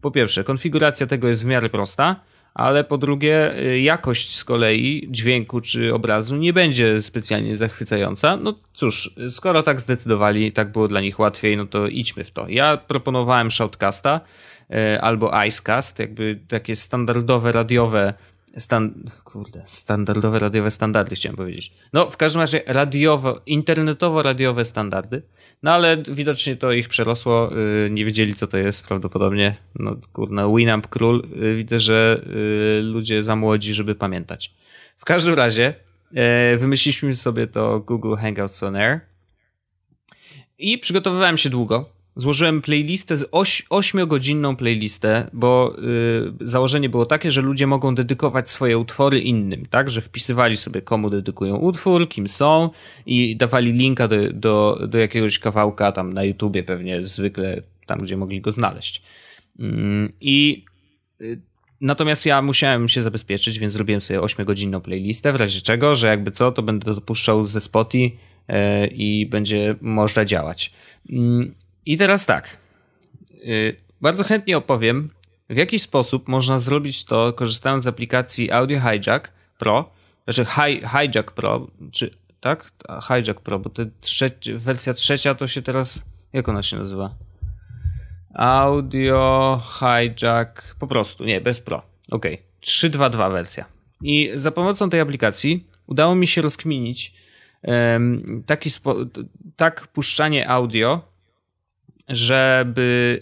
po pierwsze, konfiguracja tego jest w miarę prosta, ale po drugie y, jakość z kolei dźwięku czy obrazu nie będzie specjalnie zachwycająca. No cóż, skoro tak zdecydowali, tak było dla nich łatwiej, no to idźmy w to. Ja proponowałem Shoutcasta y, albo Icecast, jakby takie standardowe radiowe Stan kurde, standardowe radiowe standardy chciałem powiedzieć. No, w każdym razie radiowo, internetowo-radiowe standardy. No, ale widocznie to ich przerosło. Yy, nie wiedzieli, co to jest prawdopodobnie. No, kurde, Winamp Król. Yy, widzę, że yy, ludzie za młodzi, żeby pamiętać. W każdym razie y, wymyśliliśmy sobie to Google Hangouts on Air. I przygotowywałem się długo złożyłem playlistę z oś, 8-godzinną playlistę, bo y, założenie było takie, że ludzie mogą dedykować swoje utwory innym, tak? Że wpisywali sobie komu dedykują utwór, kim są i dawali linka do, do, do jakiegoś kawałka tam na YouTubie pewnie zwykle tam, gdzie mogli go znaleźć. Mm, I y, Natomiast ja musiałem się zabezpieczyć, więc zrobiłem sobie 8-godzinną playlistę, w razie czego, że jakby co, to będę to puszczał ze Spotify y, i będzie można działać. I teraz tak. Y, bardzo chętnie opowiem, w jaki sposób można zrobić to, korzystając z aplikacji Audio Hijack Pro, znaczy Hi Hijack Pro, czy tak? Hijack Pro, bo trzeci, wersja trzecia to się teraz, jak ona się nazywa? Audio Hijack, po prostu, nie, bez Pro. Ok, 3.2.2 wersja. I za pomocą tej aplikacji udało mi się rozkminić um, taki tak puszczanie audio żeby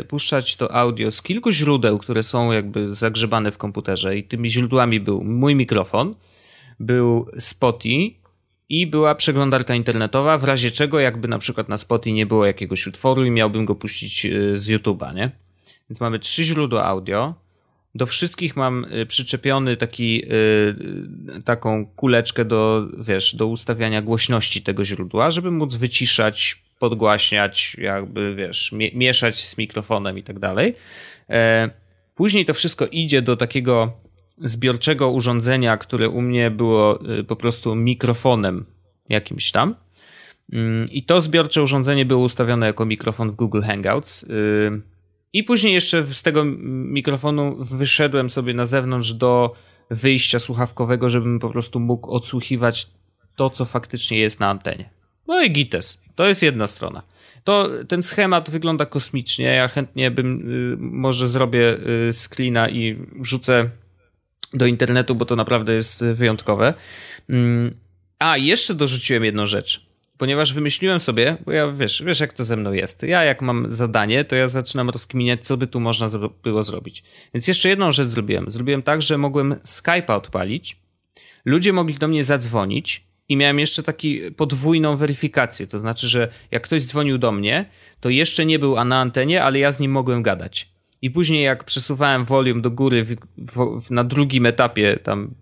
y, puszczać to audio z kilku źródeł, które są jakby zagrzebane w komputerze i tymi źródłami był mój mikrofon, był Spotify i była przeglądarka internetowa, w razie czego jakby na przykład na Spotify nie było jakiegoś utworu i miałbym go puścić y, z YouTube'a, nie? Więc mamy trzy źródła audio. Do wszystkich mam y, przyczepiony taki, taką kuleczkę do, wiesz, do ustawiania głośności tego źródła, żeby móc wyciszać podgłaśniać, jakby wiesz, mieszać z mikrofonem i tak dalej. E, później to wszystko idzie do takiego zbiorczego urządzenia, które u mnie było y, po prostu mikrofonem jakimś tam. Mm, I to zbiorcze urządzenie było ustawione jako mikrofon w Google Hangouts. Y, I później jeszcze z tego mikrofonu wyszedłem sobie na zewnątrz do wyjścia słuchawkowego, żebym po prostu mógł odsłuchiwać to, co faktycznie jest na antenie. No i gites. To jest jedna strona. To ten schemat wygląda kosmicznie. Ja chętnie bym y, może zrobię y, screena i wrzucę do internetu, bo to naprawdę jest wyjątkowe. Mm, a, jeszcze dorzuciłem jedną rzecz. Ponieważ wymyśliłem sobie, bo ja wiesz, wiesz jak to ze mną jest. Ja jak mam zadanie, to ja zaczynam rozkminiać, co by tu można było zrobić. Więc jeszcze jedną rzecz zrobiłem. Zrobiłem tak, że mogłem Skype'a odpalić. Ludzie mogli do mnie zadzwonić i miałem jeszcze taki podwójną weryfikację. To znaczy, że jak ktoś dzwonił do mnie, to jeszcze nie był na antenie, ale ja z nim mogłem gadać. I później jak przesuwałem volume do góry w, w, na drugim etapie, tam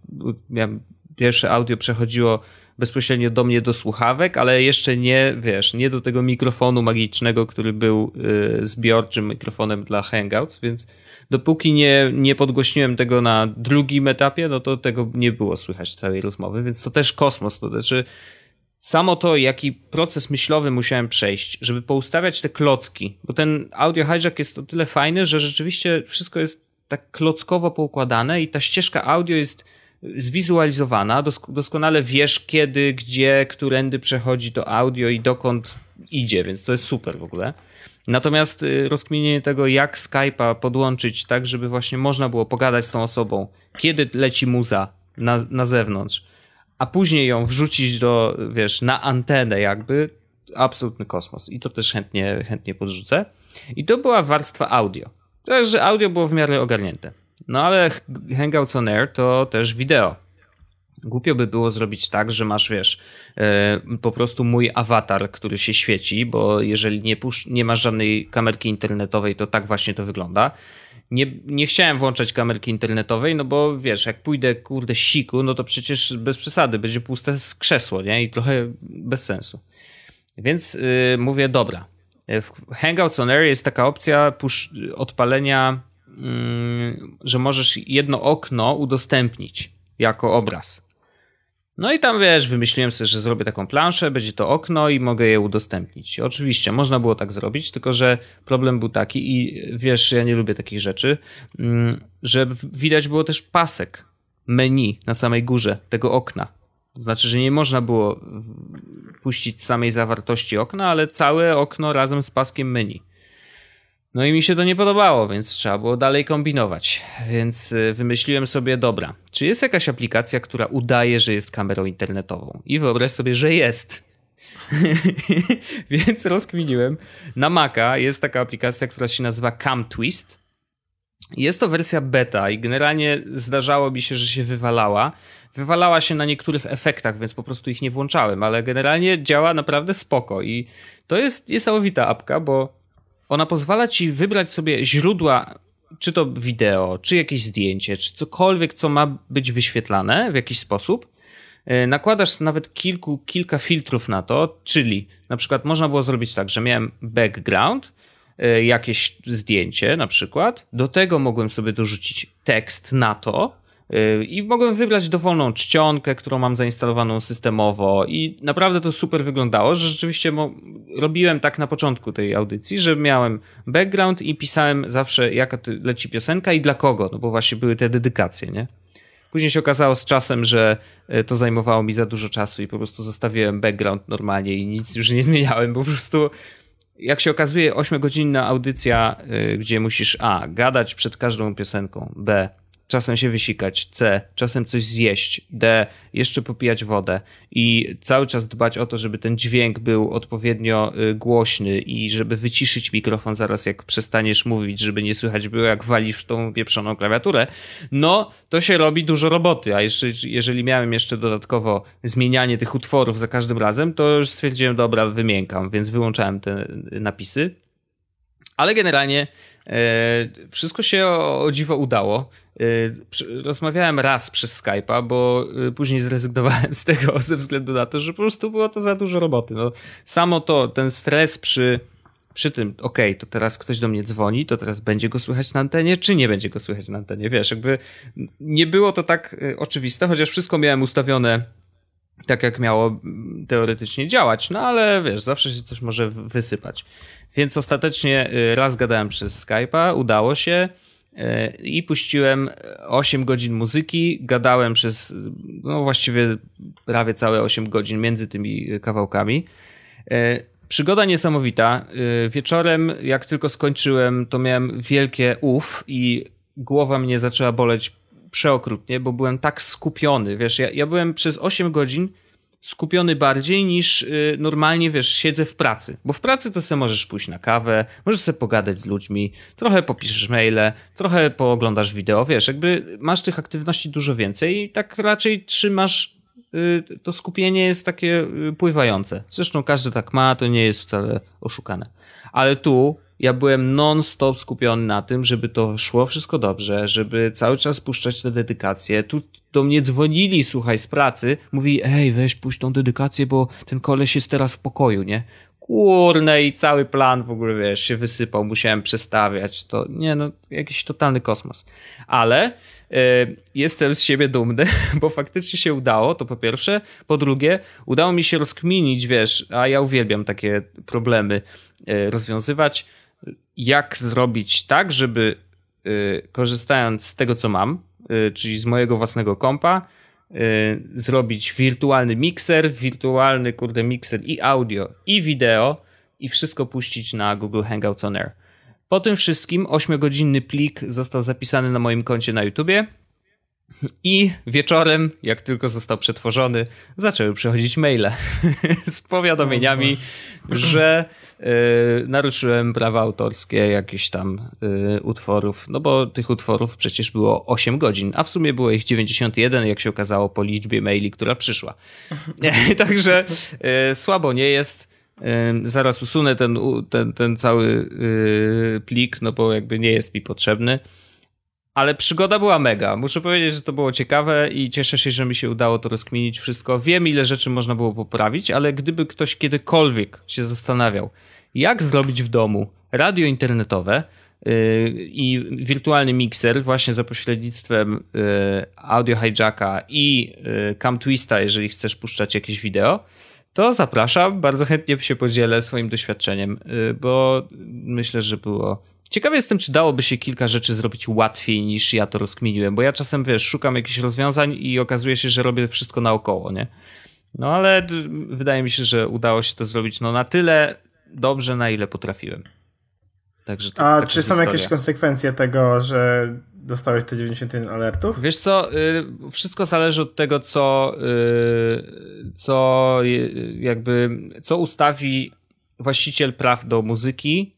miałem, pierwsze audio przechodziło bezpośrednio do mnie do słuchawek, ale jeszcze nie, wiesz, nie do tego mikrofonu magicznego, który był y, zbiorczym mikrofonem dla Hangouts, więc dopóki nie, nie podgłośniłem tego na drugim etapie, no to tego nie było słychać całej rozmowy, więc to też kosmos, to znaczy samo to, jaki proces myślowy musiałem przejść, żeby poustawiać te klocki, bo ten audio hijack jest o tyle fajny, że rzeczywiście wszystko jest tak klockowo poukładane i ta ścieżka audio jest zwizualizowana, doskonale wiesz kiedy, gdzie, którędy przechodzi to audio i dokąd idzie, więc to jest super w ogóle. Natomiast y, rozkminienie tego, jak Skype'a podłączyć tak, żeby właśnie można było pogadać z tą osobą, kiedy leci muza na, na zewnątrz, a później ją wrzucić do, wiesz, na antenę jakby, absolutny kosmos. I to też chętnie, chętnie podrzucę. I to była warstwa audio. To jest, że audio było w miarę ogarnięte. No ale Hangouts on Air to też wideo. Głupio by było zrobić tak, że masz, wiesz, yy, po prostu mój awatar, który się świeci, bo jeżeli nie, pusz- nie masz żadnej kamerki internetowej, to tak właśnie to wygląda. Nie, nie chciałem włączać kamerki internetowej, no bo wiesz, jak pójdę, kurde, siku, no to przecież bez przesady, będzie puste krzesło, nie? I trochę bez sensu. Więc yy, mówię, dobra. W Hangouts on Air jest taka opcja push- odpalenia że możesz jedno okno udostępnić jako obraz. No i tam wiesz, wymyśliłem sobie, że zrobię taką planszę, będzie to okno i mogę je udostępnić. Oczywiście, można było tak zrobić, tylko że problem był taki i wiesz, ja nie lubię takich rzeczy, mm, że widać było też pasek menu na samej górze tego okna. Znaczy, że nie można było puścić samej zawartości okna, ale całe okno razem z paskiem menu. No i mi się to nie podobało, więc trzeba było dalej kombinować. Więc y, wymyśliłem sobie, dobra, czy jest jakaś aplikacja, która udaje, że jest kamerą internetową? I wyobraź sobie, że jest. więc rozkminiłem. Na Maca jest taka aplikacja, która się nazywa Cam Twist. Jest to wersja beta i generalnie zdarzało mi się, że się wywalała. Wywalała się na niektórych efektach, więc po prostu ich nie włączałem, ale generalnie działa naprawdę spoko i to jest niesamowita apka, bo ona pozwala ci wybrać sobie źródła, czy to wideo, czy jakieś zdjęcie, czy cokolwiek, co ma być wyświetlane w jakiś sposób. E, nakładasz nawet kilku, kilka filtrów na to, czyli na przykład można było zrobić tak, że miałem background, e, jakieś zdjęcie na przykład, do tego mogłem sobie dorzucić tekst na to, I mogłem wybrać dowolną czcionkę, którą mam zainstalowaną systemowo i naprawdę to super wyglądało, że rzeczywiście robiłem tak na początku tej audycji, że miałem background i pisałem zawsze jaka leci piosenka i dla kogo, no bo właśnie były te dedykacje, nie? Później się okazało z czasem, że y, to zajmowało mi za dużo czasu i po prostu zostawiłem background normalnie i nic już nie zmieniałem, po prostu jak się okazuje 8-godzinna audycja, y, gdzie musisz a, gadać przed każdą piosenką, b, czasem się wysikać, C, czasem coś zjeść, D, jeszcze popijać wodę i cały czas dbać o to, żeby ten dźwięk był odpowiednio y, głośny i żeby wyciszyć mikrofon zaraz jak przestaniesz mówić, żeby nie słychać było jak walisz w tą pieprzoną klawiaturę, no to się robi dużo roboty, a jeszcze, jeżeli miałem jeszcze dodatkowo zmienianie tych utworów za każdym razem, to już stwierdziłem, dobra, wymiękam, więc wyłączałem te napisy. Ale generalnie wszystko się o, dziwo udało. Y, rozmawiałem raz przez Skype'a, bo y, później zrezygnowałem z tego ze względu na to, że po prostu było to za dużo roboty. No, samo to, ten stres przy, przy tym, okej, okay, to teraz ktoś do mnie dzwoni, to teraz będzie go słychać na antenie, czy nie będzie go słychać na antenie, wiesz, jakby nie było to tak oczywiste, chociaż wszystko miałem ustawione tak, jak miało teoretycznie działać, no ale wiesz, zawsze się coś może wysypać. Więc ostatecznie raz gadałem przez Skype'a, udało się, E, i puściłem 8 godzin muzyki, gadałem przez no właściwie prawie całe 8 godzin między tymi kawałkami. E, przygoda niesamowita. E, wieczorem, jak tylko skończyłem, to miałem wielkie uf i głowa mnie zaczęła boleć przeokrutnie, bo byłem tak skupiony. Wiesz, ja, ja byłem przez 8 godzin skupiony bardziej niż y, normalnie, wiesz, siedzę w pracy. Bo w pracy to sobie możesz pójść na kawę, możesz sobie pogadać z ludźmi, trochę popiszesz maile, trochę pooglądasz wideo, wiesz, jakby masz tych aktywności dużo więcej i tak raczej trzymasz, y, to skupienie jest takie y, pływające. Zresztą każdy tak ma, to nie jest wcale oszukane. Ale tu ja byłem non-stop skupiony na tym, żeby to szło wszystko dobrze, żeby cały czas puszczać te dedykacje. Tu do mnie dzwonili, słuchaj, z pracy, mówi, ej, weź puść tą dedykację, bo ten koleś jest teraz w pokoju, nie? Kurne i cały plan w ogóle, wiesz, się wysypał, musiałem przestawiać, to, nie no, jakiś totalny kosmos. Ale y, jestem z siebie dumny, bo faktycznie się udało, to po pierwsze. Po drugie, udało mi się rozkminić, wiesz, a ja uwielbiam takie problemy y, rozwiązywać, jak zrobić tak, żeby y, korzystając z tego, co mam, y, czyli z mojego własnego kompa, y, zrobić wirtualny mikser, wirtualny kurde mikser i audio, i wideo i wszystko puścić na Google Hangouts on Air. Po tym wszystkim 8-godzinny plik został zapisany na moim koncie na YouTubie i wieczorem, jak tylko został przetworzony, zaczęły przychodzić maile z powiadomieniami, że naruszyłem prawa autorskie jakichś tam y, utworów. No bo tych utworów przecież było 8 godzin, a w sumie było ich 91, jak się okazało po liczbie maili, która przyszła. Także y, słabo nie jest. Zaraz usunę ten, ten, ten cały plik, no bo jakby nie jest mi potrzebny. Ale przygoda była mega. Muszę powiedzieć, że to było ciekawe i cieszę się, że mi się udało to rozkminić wszystko. Wiem, ile rzeczy można było poprawić, ale gdyby ktoś kiedykolwiek się zastanawiał, jak zrobić w domu radio internetowe yy, i wirtualny mikser właśnie za pośrednictwem yy, audio hijacka i yy, cam twista, jeżeli chcesz puszczać jakieś wideo, to zapraszam. Bardzo chętnie się podzielę swoim doświadczeniem, yy, bo myślę, że było Ciekawy jestem, czy dałoby się kilka rzeczy zrobić łatwiej niż ja to rozkminiłem, bo ja czasem, wiesz, szukam jakichś rozwiązań i okazuje się, że robię wszystko naokoło, nie? No ale wydaje mi się, że udało się to zrobić no na tyle dobrze, na ile potrafiłem. Także to, A czy są historia. jakieś konsekwencje tego, że dostałeś te 91 alertów? Wiesz co, y, wszystko zależy od tego, co, y, co jakby, co ustawi właściciel praw do muzyki Y,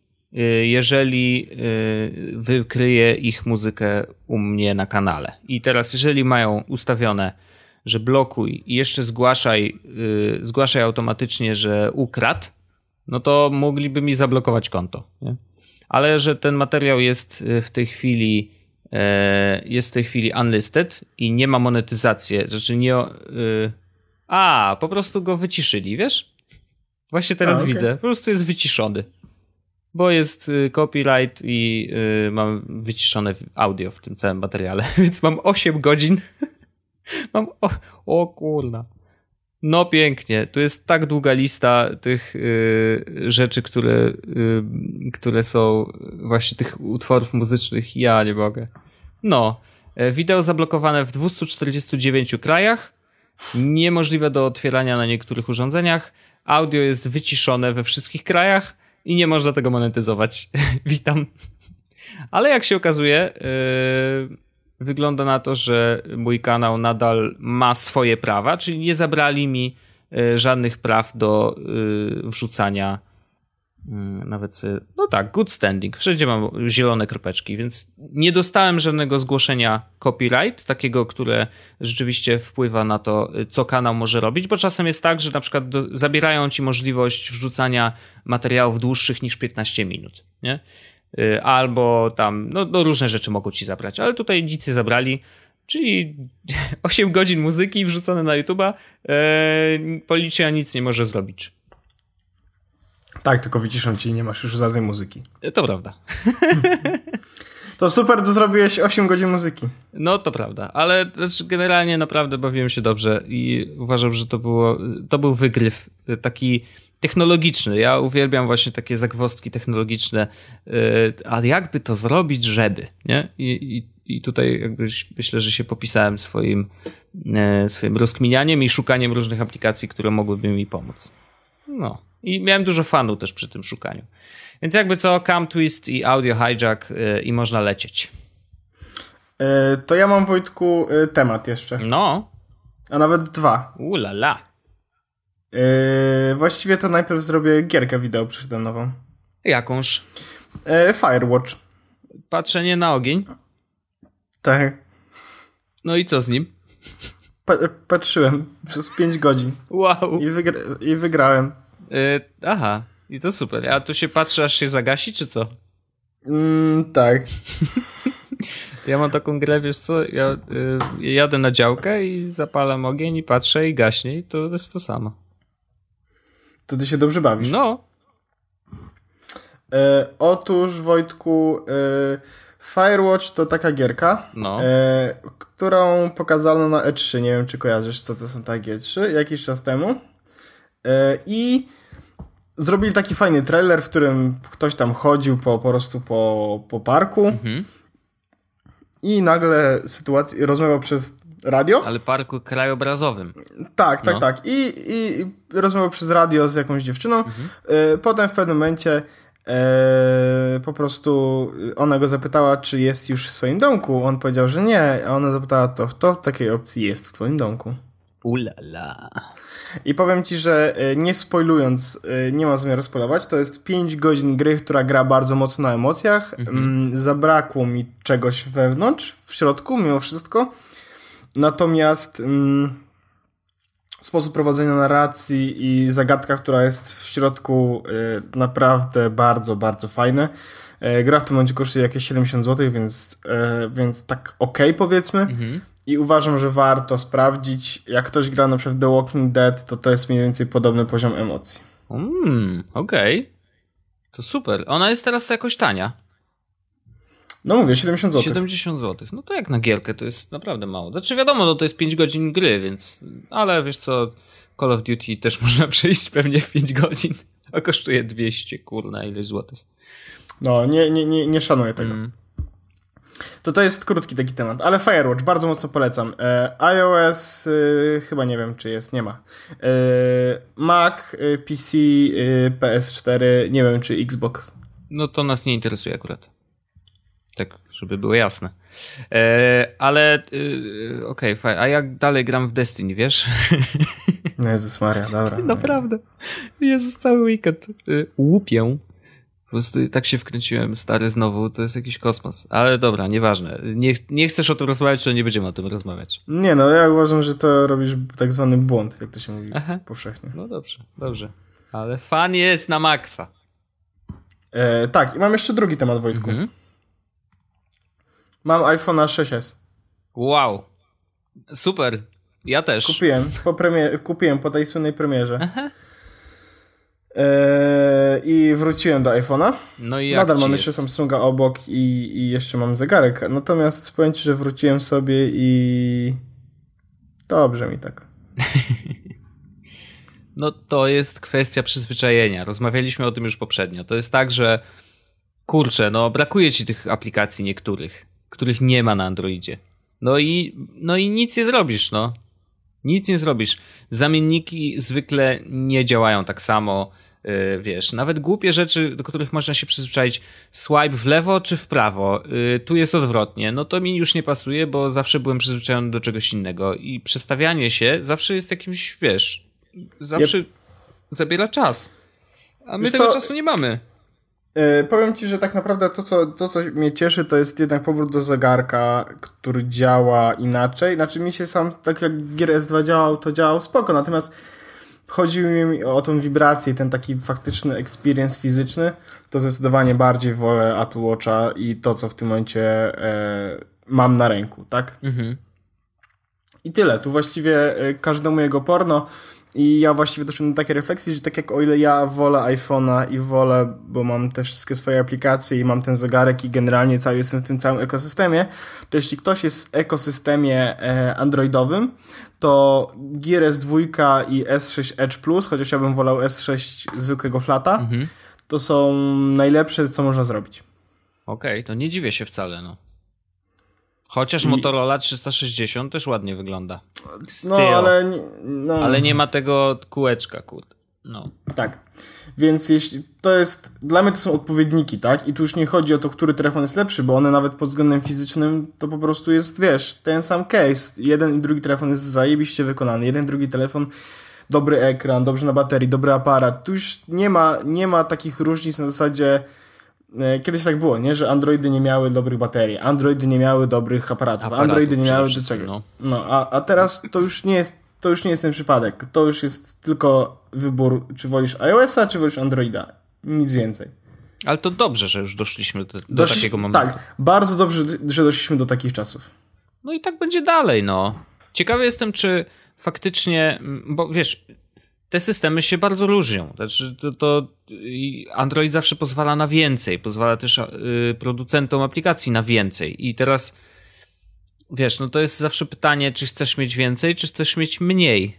jeżeli y, wykryje ich muzykę u mnie na kanale. I teraz, jeżeli mają ustawione, że blokuj i jeszcze zgłaszaj, y, zgłaszaj automatycznie, że ukradł, no to mogliby mi zablokować konto. Nie? Ale że ten materiał jest w tej chwili jest w tej chwili unlisted i nie ma monetyzacji, znaczy nie a, po prostu go wyciszyli, wiesz? Właśnie teraz a, okay. widzę, po prostu jest wyciszony bo jest y, copyright i y, mam wyciszone audio w tym całym materiale, więc mam 8 godzin. mam. O, o kurna. No pięknie. Tu jest tak długa lista tych y, rzeczy, które, które są właśnie tych utworów muzycznych. Ja nie mogę. No. E, wideo zablokowane w 249 krajach. Niemożliwe do otwierania na niektórych urządzeniach. Audio jest wyciszone we wszystkich krajach i nie można tego monetyzować. Witam. Ale jak się okazuje, yy, wygląda na to, że mój kanał nadal ma swoje prawa, czyli nie zabrali mi yy, żadnych praw do yy, wrzucania nawet, no tak, good standing. Wszędzie mam zielone kropeczki, więc nie dostałem żadnego zgłoszenia copyright, takiego, które rzeczywiście wpływa na to, co kanał może robić, bo czasem jest tak, że na przykład do, zabierają ci możliwość wrzucania materiałów dłuższych niż 15 minut, nie? Y, albo tam, no, no różne rzeczy mogą ci zabrać, ale tutaj dzicy zabrali, czyli 8 godzin muzyki wrzucone na YouTube'a, e, policja nic nie może zrobić. Tak, tylko wyciszą ci i nie masz już żadnej muzyki. To prawda. To super, to zrobiłeś 8 godzin muzyki. No to prawda, ale znaczy generalnie naprawdę bawiłem się dobrze i uważam, że to było, to był wygryw taki technologiczny. Ja uwielbiam właśnie takie zagwozdki technologiczne, a jakby to zrobić, żeby, nie? I, i, i tutaj jakby myślę, że się popisałem swoim, e, swoim rozkminianiem i szukaniem różnych aplikacji, które mogłyby mi pomóc. No. I miałem dużo fanu też przy tym szukaniu. Więc jakby co, Cam Twist i Audio Hijack yy, i można lecieć. Yy, to ja mam, Wojtku, yy, temat jeszcze. No. A nawet dwa. Ulala. Yy, właściwie to najpierw zrobię gierkę wideo przyszedłem nową. Jakąż? Yy, Firewatch. Patrzenie na ogień? Tak. No i co z nim? Pa patrzyłem przez 5 godzin. Wow. I, wygra i wygrałem. Yy, aha. I to super. A tu się patrzy, aż się zagasi, czy co? Mm, tak. Ja mam taką grę, wiesz co, ja y, jadę na działkę i zapalam ogień i patrzę i gaśnie i to jest to samo. To ty się dobrze bawisz. No. E, otóż, Wojtku, e, Firewatch to taka gierka, no. e, którą pokazano na E3. Nie wiem, czy kojarzysz, co to są takie E3, jakiś czas temu. E, I zrobili taki fajny trailer, w którym ktoś tam chodził po, po prostu po, po parku. Mhm. I nagle sytuacja, rozmawiał przez radio. Ale parku krajobrazowym. Tak, tak, No. tak. I, I rozmawiał przez radio z jakąś dziewczyną. Mhm. E, Potem w pewnym momencie e, po prostu ona go zapytała, czy jest już w swoim domku. On powiedział, że nie. A ona zapytała, to kto w takiej opcji jest w twoim domku? Ulala. I powiem ci, że e, nie spoilując, e, nie ma zamiaru spoilować, to jest 5 godzin gry, która gra bardzo mocno na emocjach. Mm, Zabrakło mi czegoś wewnątrz, w środku, mimo wszystko. Natomiast mm, sposób prowadzenia narracji i zagadka, która jest w środku, y, naprawdę bardzo, bardzo fajne. E, Gra w tym momencie kosztuje jakieś 70 zł, więc, e, więc tak okej powiedzmy. Mhm. I uważam, że warto sprawdzić. Jak ktoś gra na przykład The Walking Dead, to to jest mniej więcej podobny poziom emocji. Mm, okej. To super. Ona jest teraz jakoś tania. No mówię, 70 zł. 70 zł. No to jak na gierkę to jest naprawdę mało. Znaczy wiadomo, no to jest 5 godzin gry, więc... Ale wiesz co, Call of Duty też można przejść pewnie w 5 godzin. A kosztuje 200, kurna, ileś złotych. No, nie, nie, nie, nie szanuję tego. Mm. To to jest krótki taki temat, ale Firewatch bardzo mocno polecam. E, iOS y, chyba nie wiem, czy jest, nie ma. E, Mac, y, PC, y, PS4, nie wiem, czy Xbox. No to nas nie interesuje akurat. Tak, żeby było jasne. E, ale okej, fajnie. A jak dalej gram w Destiny, wiesz? No Jezus Maria, dobra. Naprawdę. Jezus, cały weekend łupię. Po prostu tak się wkręciłem, stary znowu, to jest jakiś kosmos. Ale dobra, nieważne. Nie, nie chcesz o tym rozmawiać, to nie będziemy o tym rozmawiać. Nie no, ja uważam, że to robisz tak zwany błąd, jak to się mówi Aha. powszechnie. No dobrze, dobrze. Ale fan jest na maksa. E, tak, i mam jeszcze drugi temat, Wojtku. Mhm. Mam iPhone'a 6s. Wow. Super. Ja też. Kupiłem po, premier, kupiłem po tej słynnej premierze. E, I wróciłem do iPhone'a. No i jak Nadal mam jest? jeszcze Samsunga obok i, i jeszcze mam zegarek. Natomiast powiem ci, że wróciłem sobie i dobrze mi tak. No to jest kwestia przyzwyczajenia. Rozmawialiśmy o tym już poprzednio. To jest tak, że kurczę, no brakuje ci tych aplikacji niektórych, których nie ma na Androidzie. No i, no i nic nie zrobisz, no. Nic nie zrobisz. Zamienniki zwykle nie działają tak samo. Yy, wiesz, nawet głupie rzeczy, do których można się przyzwyczaić, swipe w lewo czy w prawo, yy, tu jest odwrotnie, no to mi już nie pasuje, bo zawsze byłem przyzwyczajony do czegoś innego i przestawianie się zawsze jest jakimś, wiesz, zawsze zabiera czas. A my Wiesz tego co? czasu nie mamy. E, powiem ci, że tak naprawdę to co, to, co mnie cieszy, to jest jednak powrót do zegarka, który działa inaczej. Znaczy mi się sam, tak jak Gear S2 działał, to działał spoko, natomiast chodziło mi o tą wibrację, ten taki faktyczny experience fizyczny, to zdecydowanie bardziej wolę Apple Watcha i to, co w tym momencie e, mam na ręku, tak? Mhm. I tyle. Tu właściwie e, każdemu jego porno. I ja właściwie doszedłem do takiej refleksji, że tak jak o ile ja wolę iPhone'a i wolę, bo mam te wszystkie swoje aplikacje i mam ten zegarek i generalnie cały jestem w tym całym ekosystemie, to jeśli ktoś jest w ekosystemie e, androidowym, to Gear S2 i S6 Edge Plus, chociaż ja bym wolał S6 zwykłego flata, Mhm. to są najlepsze, co można zrobić. Okej, to nie dziwię się wcale, no. Chociaż I- Motorola 360 też ładnie wygląda. No, Styl. ale... nie- No, Ale nie ma tego kółeczka, kurde. No. Tak. Więc jeśli to jest, dla mnie to są odpowiedniki, tak? I tu już nie chodzi o to, który telefon jest lepszy, bo one nawet pod względem fizycznym to po prostu jest, wiesz, ten sam case. Jeden i drugi telefon jest zajebiście wykonany. Jeden, drugi telefon, dobry ekran, dobrze na baterii, dobry aparat. Tu już nie ma, nie ma takich różnic na zasadzie, e, kiedyś tak było, nie? Że Androidy nie miały dobrych baterii, Androidy nie miały dobrych aparatów, Aparatów Androidy nie miały do czego. no. No, a, a teraz to już nie jest to już nie jest ten przypadek. To już jest tylko wybór, czy wolisz iOS-a, czy wolisz Androida. Nic więcej. Ale to dobrze, że już doszliśmy do, do Doszli, takiego momentu. Tak, bardzo dobrze, że doszliśmy do takich czasów. No i tak będzie dalej, no. Ciekawy jestem, czy faktycznie, bo wiesz, te systemy się bardzo różnią. Znaczy, to, to Android zawsze pozwala na więcej, pozwala też y, producentom aplikacji na więcej. I teraz wiesz, no to jest zawsze pytanie, czy chcesz mieć więcej, czy chcesz mieć mniej.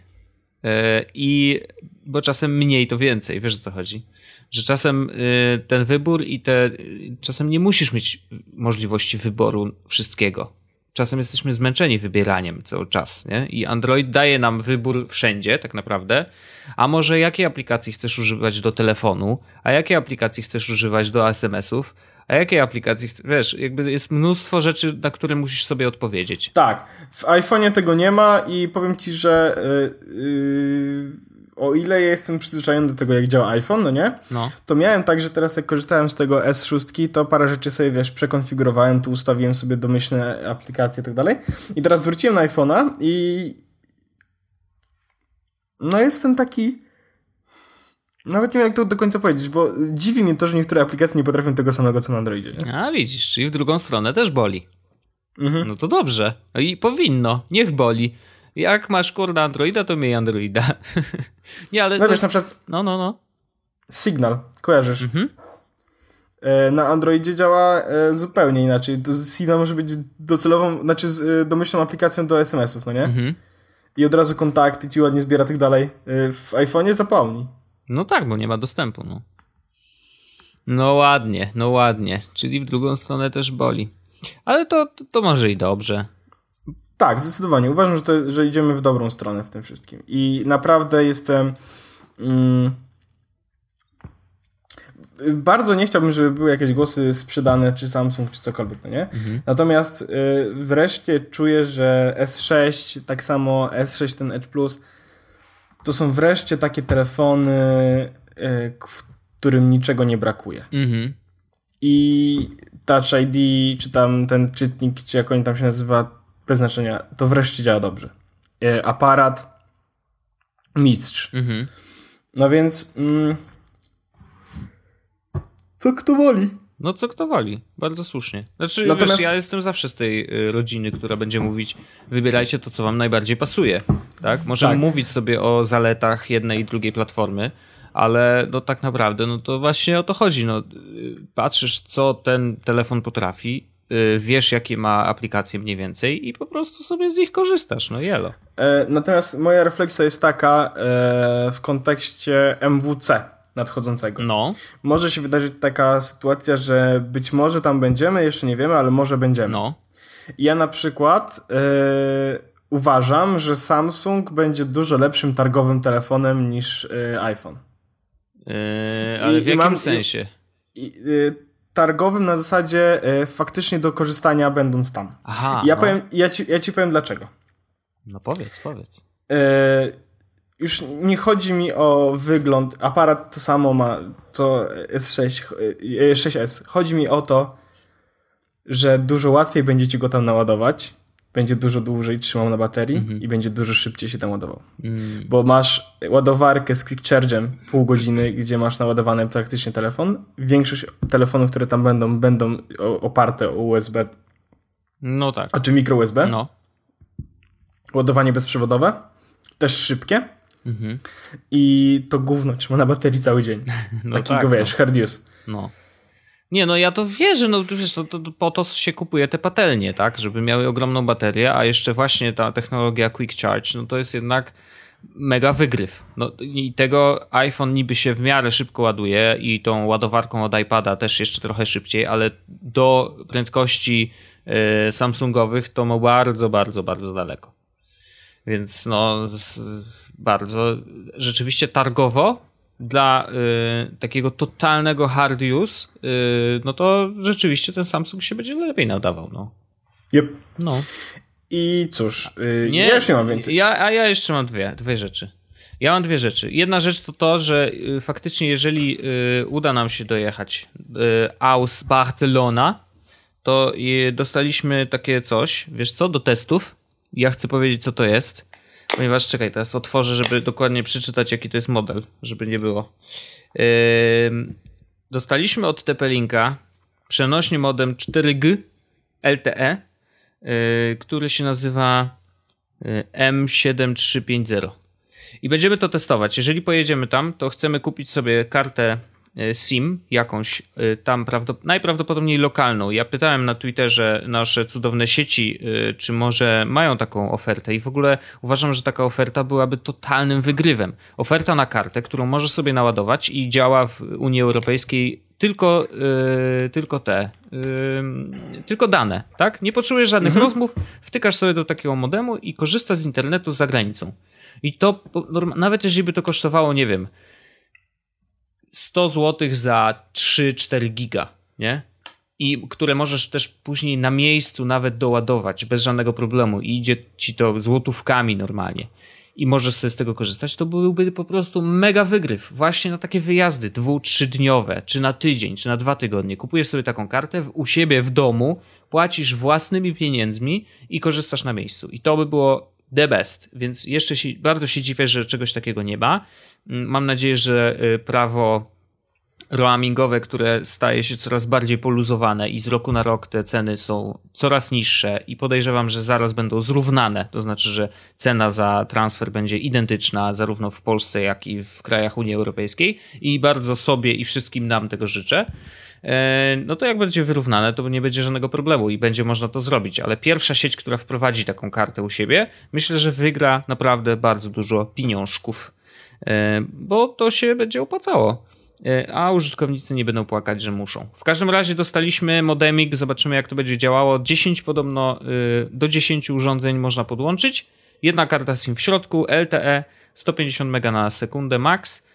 E, I bo czasem mniej to więcej, wiesz o co chodzi? Że czasem y, ten wybór i te. Czasem nie musisz mieć możliwości wyboru wszystkiego. Czasem jesteśmy zmęczeni wybieraniem cały czas, nie? I Android daje nam wybór wszędzie, tak naprawdę. A może jakiej aplikacji chcesz używać do telefonu, a jakiej aplikacji chcesz używać do SMS-ów, a jakiej aplikacji wiesz, jakby jest mnóstwo rzeczy, na które musisz sobie odpowiedzieć. Tak, w iPhone'ie tego nie ma i powiem ci, że yy, yy o ile ja jestem przyzwyczajony do tego, jak działa iPhone, no nie? No. To miałem tak, że teraz jak korzystałem z tego S6, to parę rzeczy sobie, wiesz, przekonfigurowałem, tu ustawiłem sobie domyślne aplikacje i tak dalej. I teraz wróciłem na iPhone'a i no jestem taki nawet nie wiem, jak to do końca powiedzieć, bo dziwi mnie to, że niektóre aplikacje nie potrafią tego samego, co na Androidzie. Nie? A widzisz, i w drugą stronę też boli. Mhm. No to dobrze. No I powinno. Niech boli. Jak masz kurna Androida, to miej Androida. nie, ale. No wiesz, jest... na przykład. No, no, no. Signal, kojarzysz? Mhm. E, na Androidzie działa e, zupełnie inaczej. Signal może być docelową, znaczy e, domyślną aplikacją do SMS-ów, no nie? Mhm. I od razu kontakty ci ładnie zbiera tak dalej. W iPhone'ie zapomnij. No tak, bo nie ma dostępu, no. No ładnie, no ładnie. Czyli w drugą stronę też boli. Ale to, to, może i dobrze. Tak, zdecydowanie. Uważam, że, to, że idziemy w dobrą stronę w tym wszystkim. I naprawdę jestem. Mm, bardzo nie chciałbym, żeby były jakieś głosy sprzedane, czy Samsung, czy cokolwiek, no nie? Mhm. Natomiast y, wreszcie czuję, że S6, tak samo S6, ten Edge Plus, to są wreszcie takie telefony, y, w którym niczego nie brakuje. Mhm. I Touch ID, czy tam ten czytnik, czy jak oni tam się nazywa, bez znaczenia, to wreszcie działa dobrze. E, aparat, mistrz. Mhm. No więc. Mm, co kto woli? No co kto woli, bardzo słusznie. Znaczy, Natomiast... wiesz, ja jestem zawsze z tej y, rodziny, która będzie mówić, wybierajcie to, co wam najbardziej pasuje. Tak? Możemy tak. mówić sobie o zaletach jednej i drugiej platformy, ale no tak naprawdę, no to właśnie o to chodzi. No, patrzysz, co ten telefon potrafi Y, wiesz, jakie ma aplikacje mniej więcej i po prostu sobie z nich korzystasz, no jelo. E, natomiast moja refleksja jest taka e, w kontekście MWC nadchodzącego. No. Może się wydarzyć taka sytuacja, że być może tam będziemy, jeszcze nie wiemy, ale może będziemy. No. Ja na przykład e, uważam, że Samsung będzie dużo lepszym targowym telefonem niż iPhone. Yy, ale I, w jakim mam, sensie? I, i, targowym na zasadzie e, faktycznie do korzystania będąc tam. Aha. Ja, no. powiem, ja, ci, ja ci powiem dlaczego. No powiedz, powiedz. E, już nie chodzi mi o wygląd. Aparat to samo ma co S6, 6S. E, chodzi mi o to, że dużo łatwiej będzie ci go tam naładować będzie dużo dłużej trzymał na baterii mm -hmm. i będzie dużo szybciej się tam ładował. Mm. Bo masz ładowarkę z quick charge'em pół godziny, gdzie masz naładowany praktycznie telefon. Większość telefonów, które tam będą, będą oparte o USB. No tak. A czy mikro USB? No. Ładowanie bezprzewodowe. Też szybkie. Mm -hmm. I to gówno trzyma na baterii cały dzień. No Takiego tak, wiesz, no. hard use. No. Nie, no ja to wierzę, no wiesz, to, to, po to się kupuje te patelnie, tak, żeby miały ogromną baterię, a jeszcze właśnie ta technologia Quick Charge, no to jest jednak mega wygryw. No i tego iPhone niby się w miarę szybko ładuje i tą ładowarką od iPada też jeszcze trochę szybciej, ale do prędkości y, Samsungowych to ma bardzo, bardzo, bardzo daleko. Więc no bardzo rzeczywiście targowo dla y, takiego totalnego hard use, y, no to rzeczywiście ten Samsung się będzie lepiej nadawał. No. Yep. No. I cóż, y, nie, ja już nie mam więcej. Ja, a ja jeszcze mam dwie, dwie rzeczy. Ja mam dwie rzeczy. Jedna rzecz to to, że y, faktycznie jeżeli y, uda nam się dojechać y, aus Barcelona, to dostaliśmy takie coś, wiesz co, do testów. Ja chcę powiedzieć, co to jest Ponieważ, czekaj, teraz otworzę, żeby dokładnie przeczytać, jaki to jest model, żeby nie było. Yy, dostaliśmy od TP-Linka przenośnie modem 4G LTE, yy, który się nazywa yy, M7350. I będziemy to testować. Jeżeli pojedziemy tam, to chcemy kupić sobie kartę SIM, jakąś e, tam najprawdopodobniej lokalną. Ja pytałem na Twitterze nasze cudowne sieci, e, czy może mają taką ofertę i w ogóle uważam, że taka oferta byłaby totalnym wygrywem. Oferta na kartę, którą możesz sobie naładować i działa w Unii Europejskiej tylko, yy, tylko te, yy, tylko dane, tak? Nie potrzebujesz żadnych mhm. rozmów, wtykasz sobie do takiego modemu i korzystasz z internetu za granicą. I to, nawet jeżeli by to kosztowało, nie wiem, 100 zł za 3-4 giga, nie? I które możesz też później na miejscu nawet doładować bez żadnego problemu i idzie ci to złotówkami normalnie i możesz sobie z tego korzystać, to byłby po prostu mega wygryw właśnie na takie wyjazdy dwu, trzydniowe, czy na tydzień, czy na dwa tygodnie. Kupujesz sobie taką kartę u siebie w domu, płacisz własnymi pieniędzmi i korzystasz na miejscu. I to by było the best, więc jeszcze się, bardzo się dziwię, że czegoś takiego nie ma. Mm, mam nadzieję, że y, prawo roamingowe, które staje się coraz bardziej poluzowane i z roku na rok te ceny są coraz niższe i podejrzewam, że zaraz będą zrównane. To znaczy, że cena za transfer będzie identyczna zarówno w Polsce, jak i w krajach Unii Europejskiej i bardzo sobie i wszystkim nam tego życzę. E, no to jak będzie wyrównane, to nie będzie żadnego problemu i będzie można to zrobić. Ale pierwsza sieć, która wprowadzi taką kartę u siebie, myślę, że wygra naprawdę bardzo dużo pieniążków, e, bo to się będzie opłacało e, a użytkownicy nie będą płakać, że muszą. W każdym razie dostaliśmy modemik, zobaczymy jak to będzie działało. 10 podobno, do 10 urządzeń można podłączyć. Jedna karta SIM w środku, LTE, 150 MB na sekundę max.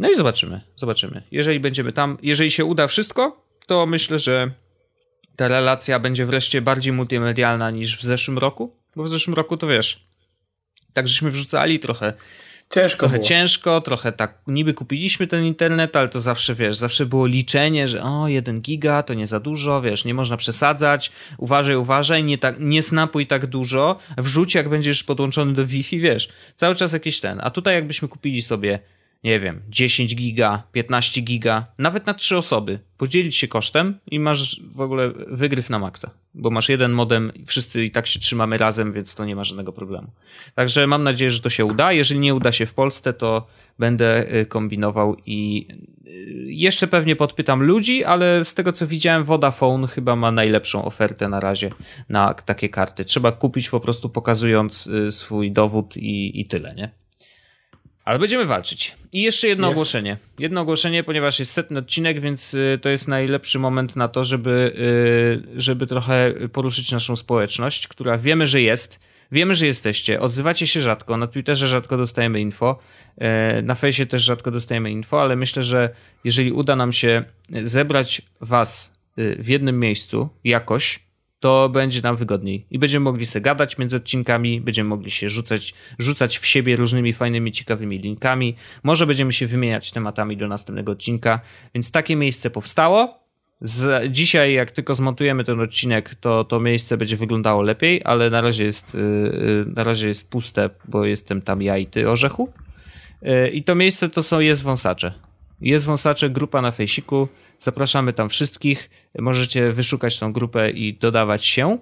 No i zobaczymy, zobaczymy. Jeżeli będziemy tam, jeżeli się uda wszystko, to myślę, że ta relacja będzie wreszcie bardziej multimedialna niż w zeszłym roku, bo w zeszłym roku to wiesz, tak żeśmy wrzucali trochę Ciężko trochę było. ciężko, trochę tak, niby kupiliśmy ten internet, ale to zawsze, wiesz, zawsze było liczenie, że o, jeden giga to nie za dużo, wiesz, nie można przesadzać, uważaj, uważaj, nie, tak, nie snapuj tak dużo, wrzuć jak będziesz podłączony do Wi-Fi, wiesz, cały czas jakiś ten, a tutaj jakbyśmy kupili sobie nie wiem, 10 giga, 15 giga, nawet na trzy osoby, podzielić się kosztem i masz w ogóle wygryw na maksa, bo masz jeden modem i wszyscy i tak się trzymamy razem, więc to nie ma żadnego problemu. Także mam nadzieję, że to się uda. Jeżeli nie uda się w Polsce, to będę y, kombinował i y, jeszcze pewnie podpytam ludzi, ale z tego co widziałem, Vodafone chyba ma najlepszą ofertę na razie na takie karty. Trzeba kupić po prostu pokazując y, swój dowód i, i tyle, nie? Ale będziemy walczyć. I jeszcze jedno ogłoszenie. Jedno ogłoszenie, ponieważ jest setny odcinek, więc y, to jest najlepszy moment na to, żeby, y, żeby trochę poruszyć naszą społeczność, która wiemy, że jest. Wiemy, że jesteście. Odzywacie się rzadko. Na Twitterze rzadko dostajemy info. Y, na fejsie też rzadko dostajemy info, ale myślę, że jeżeli uda nam się zebrać was w jednym miejscu jakoś, to będzie nam wygodniej i będziemy mogli sobie gadać między odcinkami, będziemy mogli się rzucać, rzucać w siebie różnymi fajnymi, ciekawymi linkami. Może będziemy się wymieniać tematami do następnego odcinka, więc takie miejsce powstało. Z, dzisiaj, jak tylko zmontujemy ten odcinek, to to miejsce będzie wyglądało lepiej, ale na razie jest, yy, na razie jest puste, bo jestem tam ja i ty, Orzechu. Yy, I to miejsce to są Jest Wąsacze. Jest Wąsacze, grupa na fejsiku. Zapraszamy tam wszystkich. Możecie wyszukać tą grupę i dodawać się.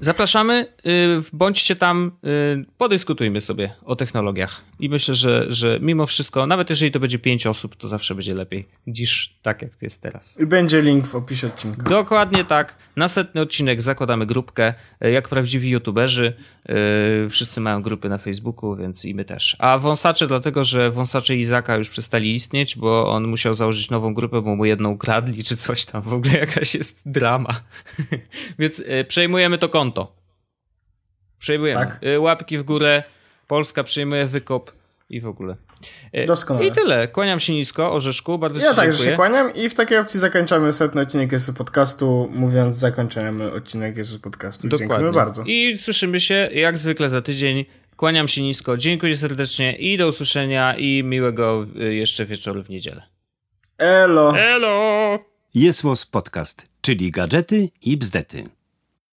Zapraszamy, y, bądźcie tam, y, podyskutujmy sobie o technologiach. I myślę, że, że mimo wszystko, nawet jeżeli to będzie pięć osób, to zawsze będzie lepiej niż tak, jak to jest teraz. I będzie link w opisie odcinka. Dokładnie tak. Następny odcinek zakładamy grupkę, y, jak prawdziwi youtuberzy. Wszyscy mają grupy na Facebooku, więc i my też. A wąsacze, dlatego że wąsacze Izaka już przestali istnieć, bo on musiał założyć nową grupę, bo mu jedną ukradli, czy coś tam. W ogóle jakaś jest drama. więc przejmujemy to konto. Przejmujemy. Tak? Y, łapki w górę, Polska przyjmuje wykop i w ogóle. Y, Doskonale. I tyle. Kłaniam się nisko, Orzeszku, bardzo ja Ci także się kłaniam i w takiej opcji zakończamy setny odcinek Jezus Podcastu, mówiąc zakończamy odcinek Jezus Podcastu. Dokładnie. Dziękujemy bardzo. I słyszymy się jak zwykle za tydzień. Kłaniam się nisko, dziękuję serdecznie i do usłyszenia i miłego y, jeszcze wieczoru w niedzielę. Elo! Elo! Jest Podcast, czyli gadżety i bzdety.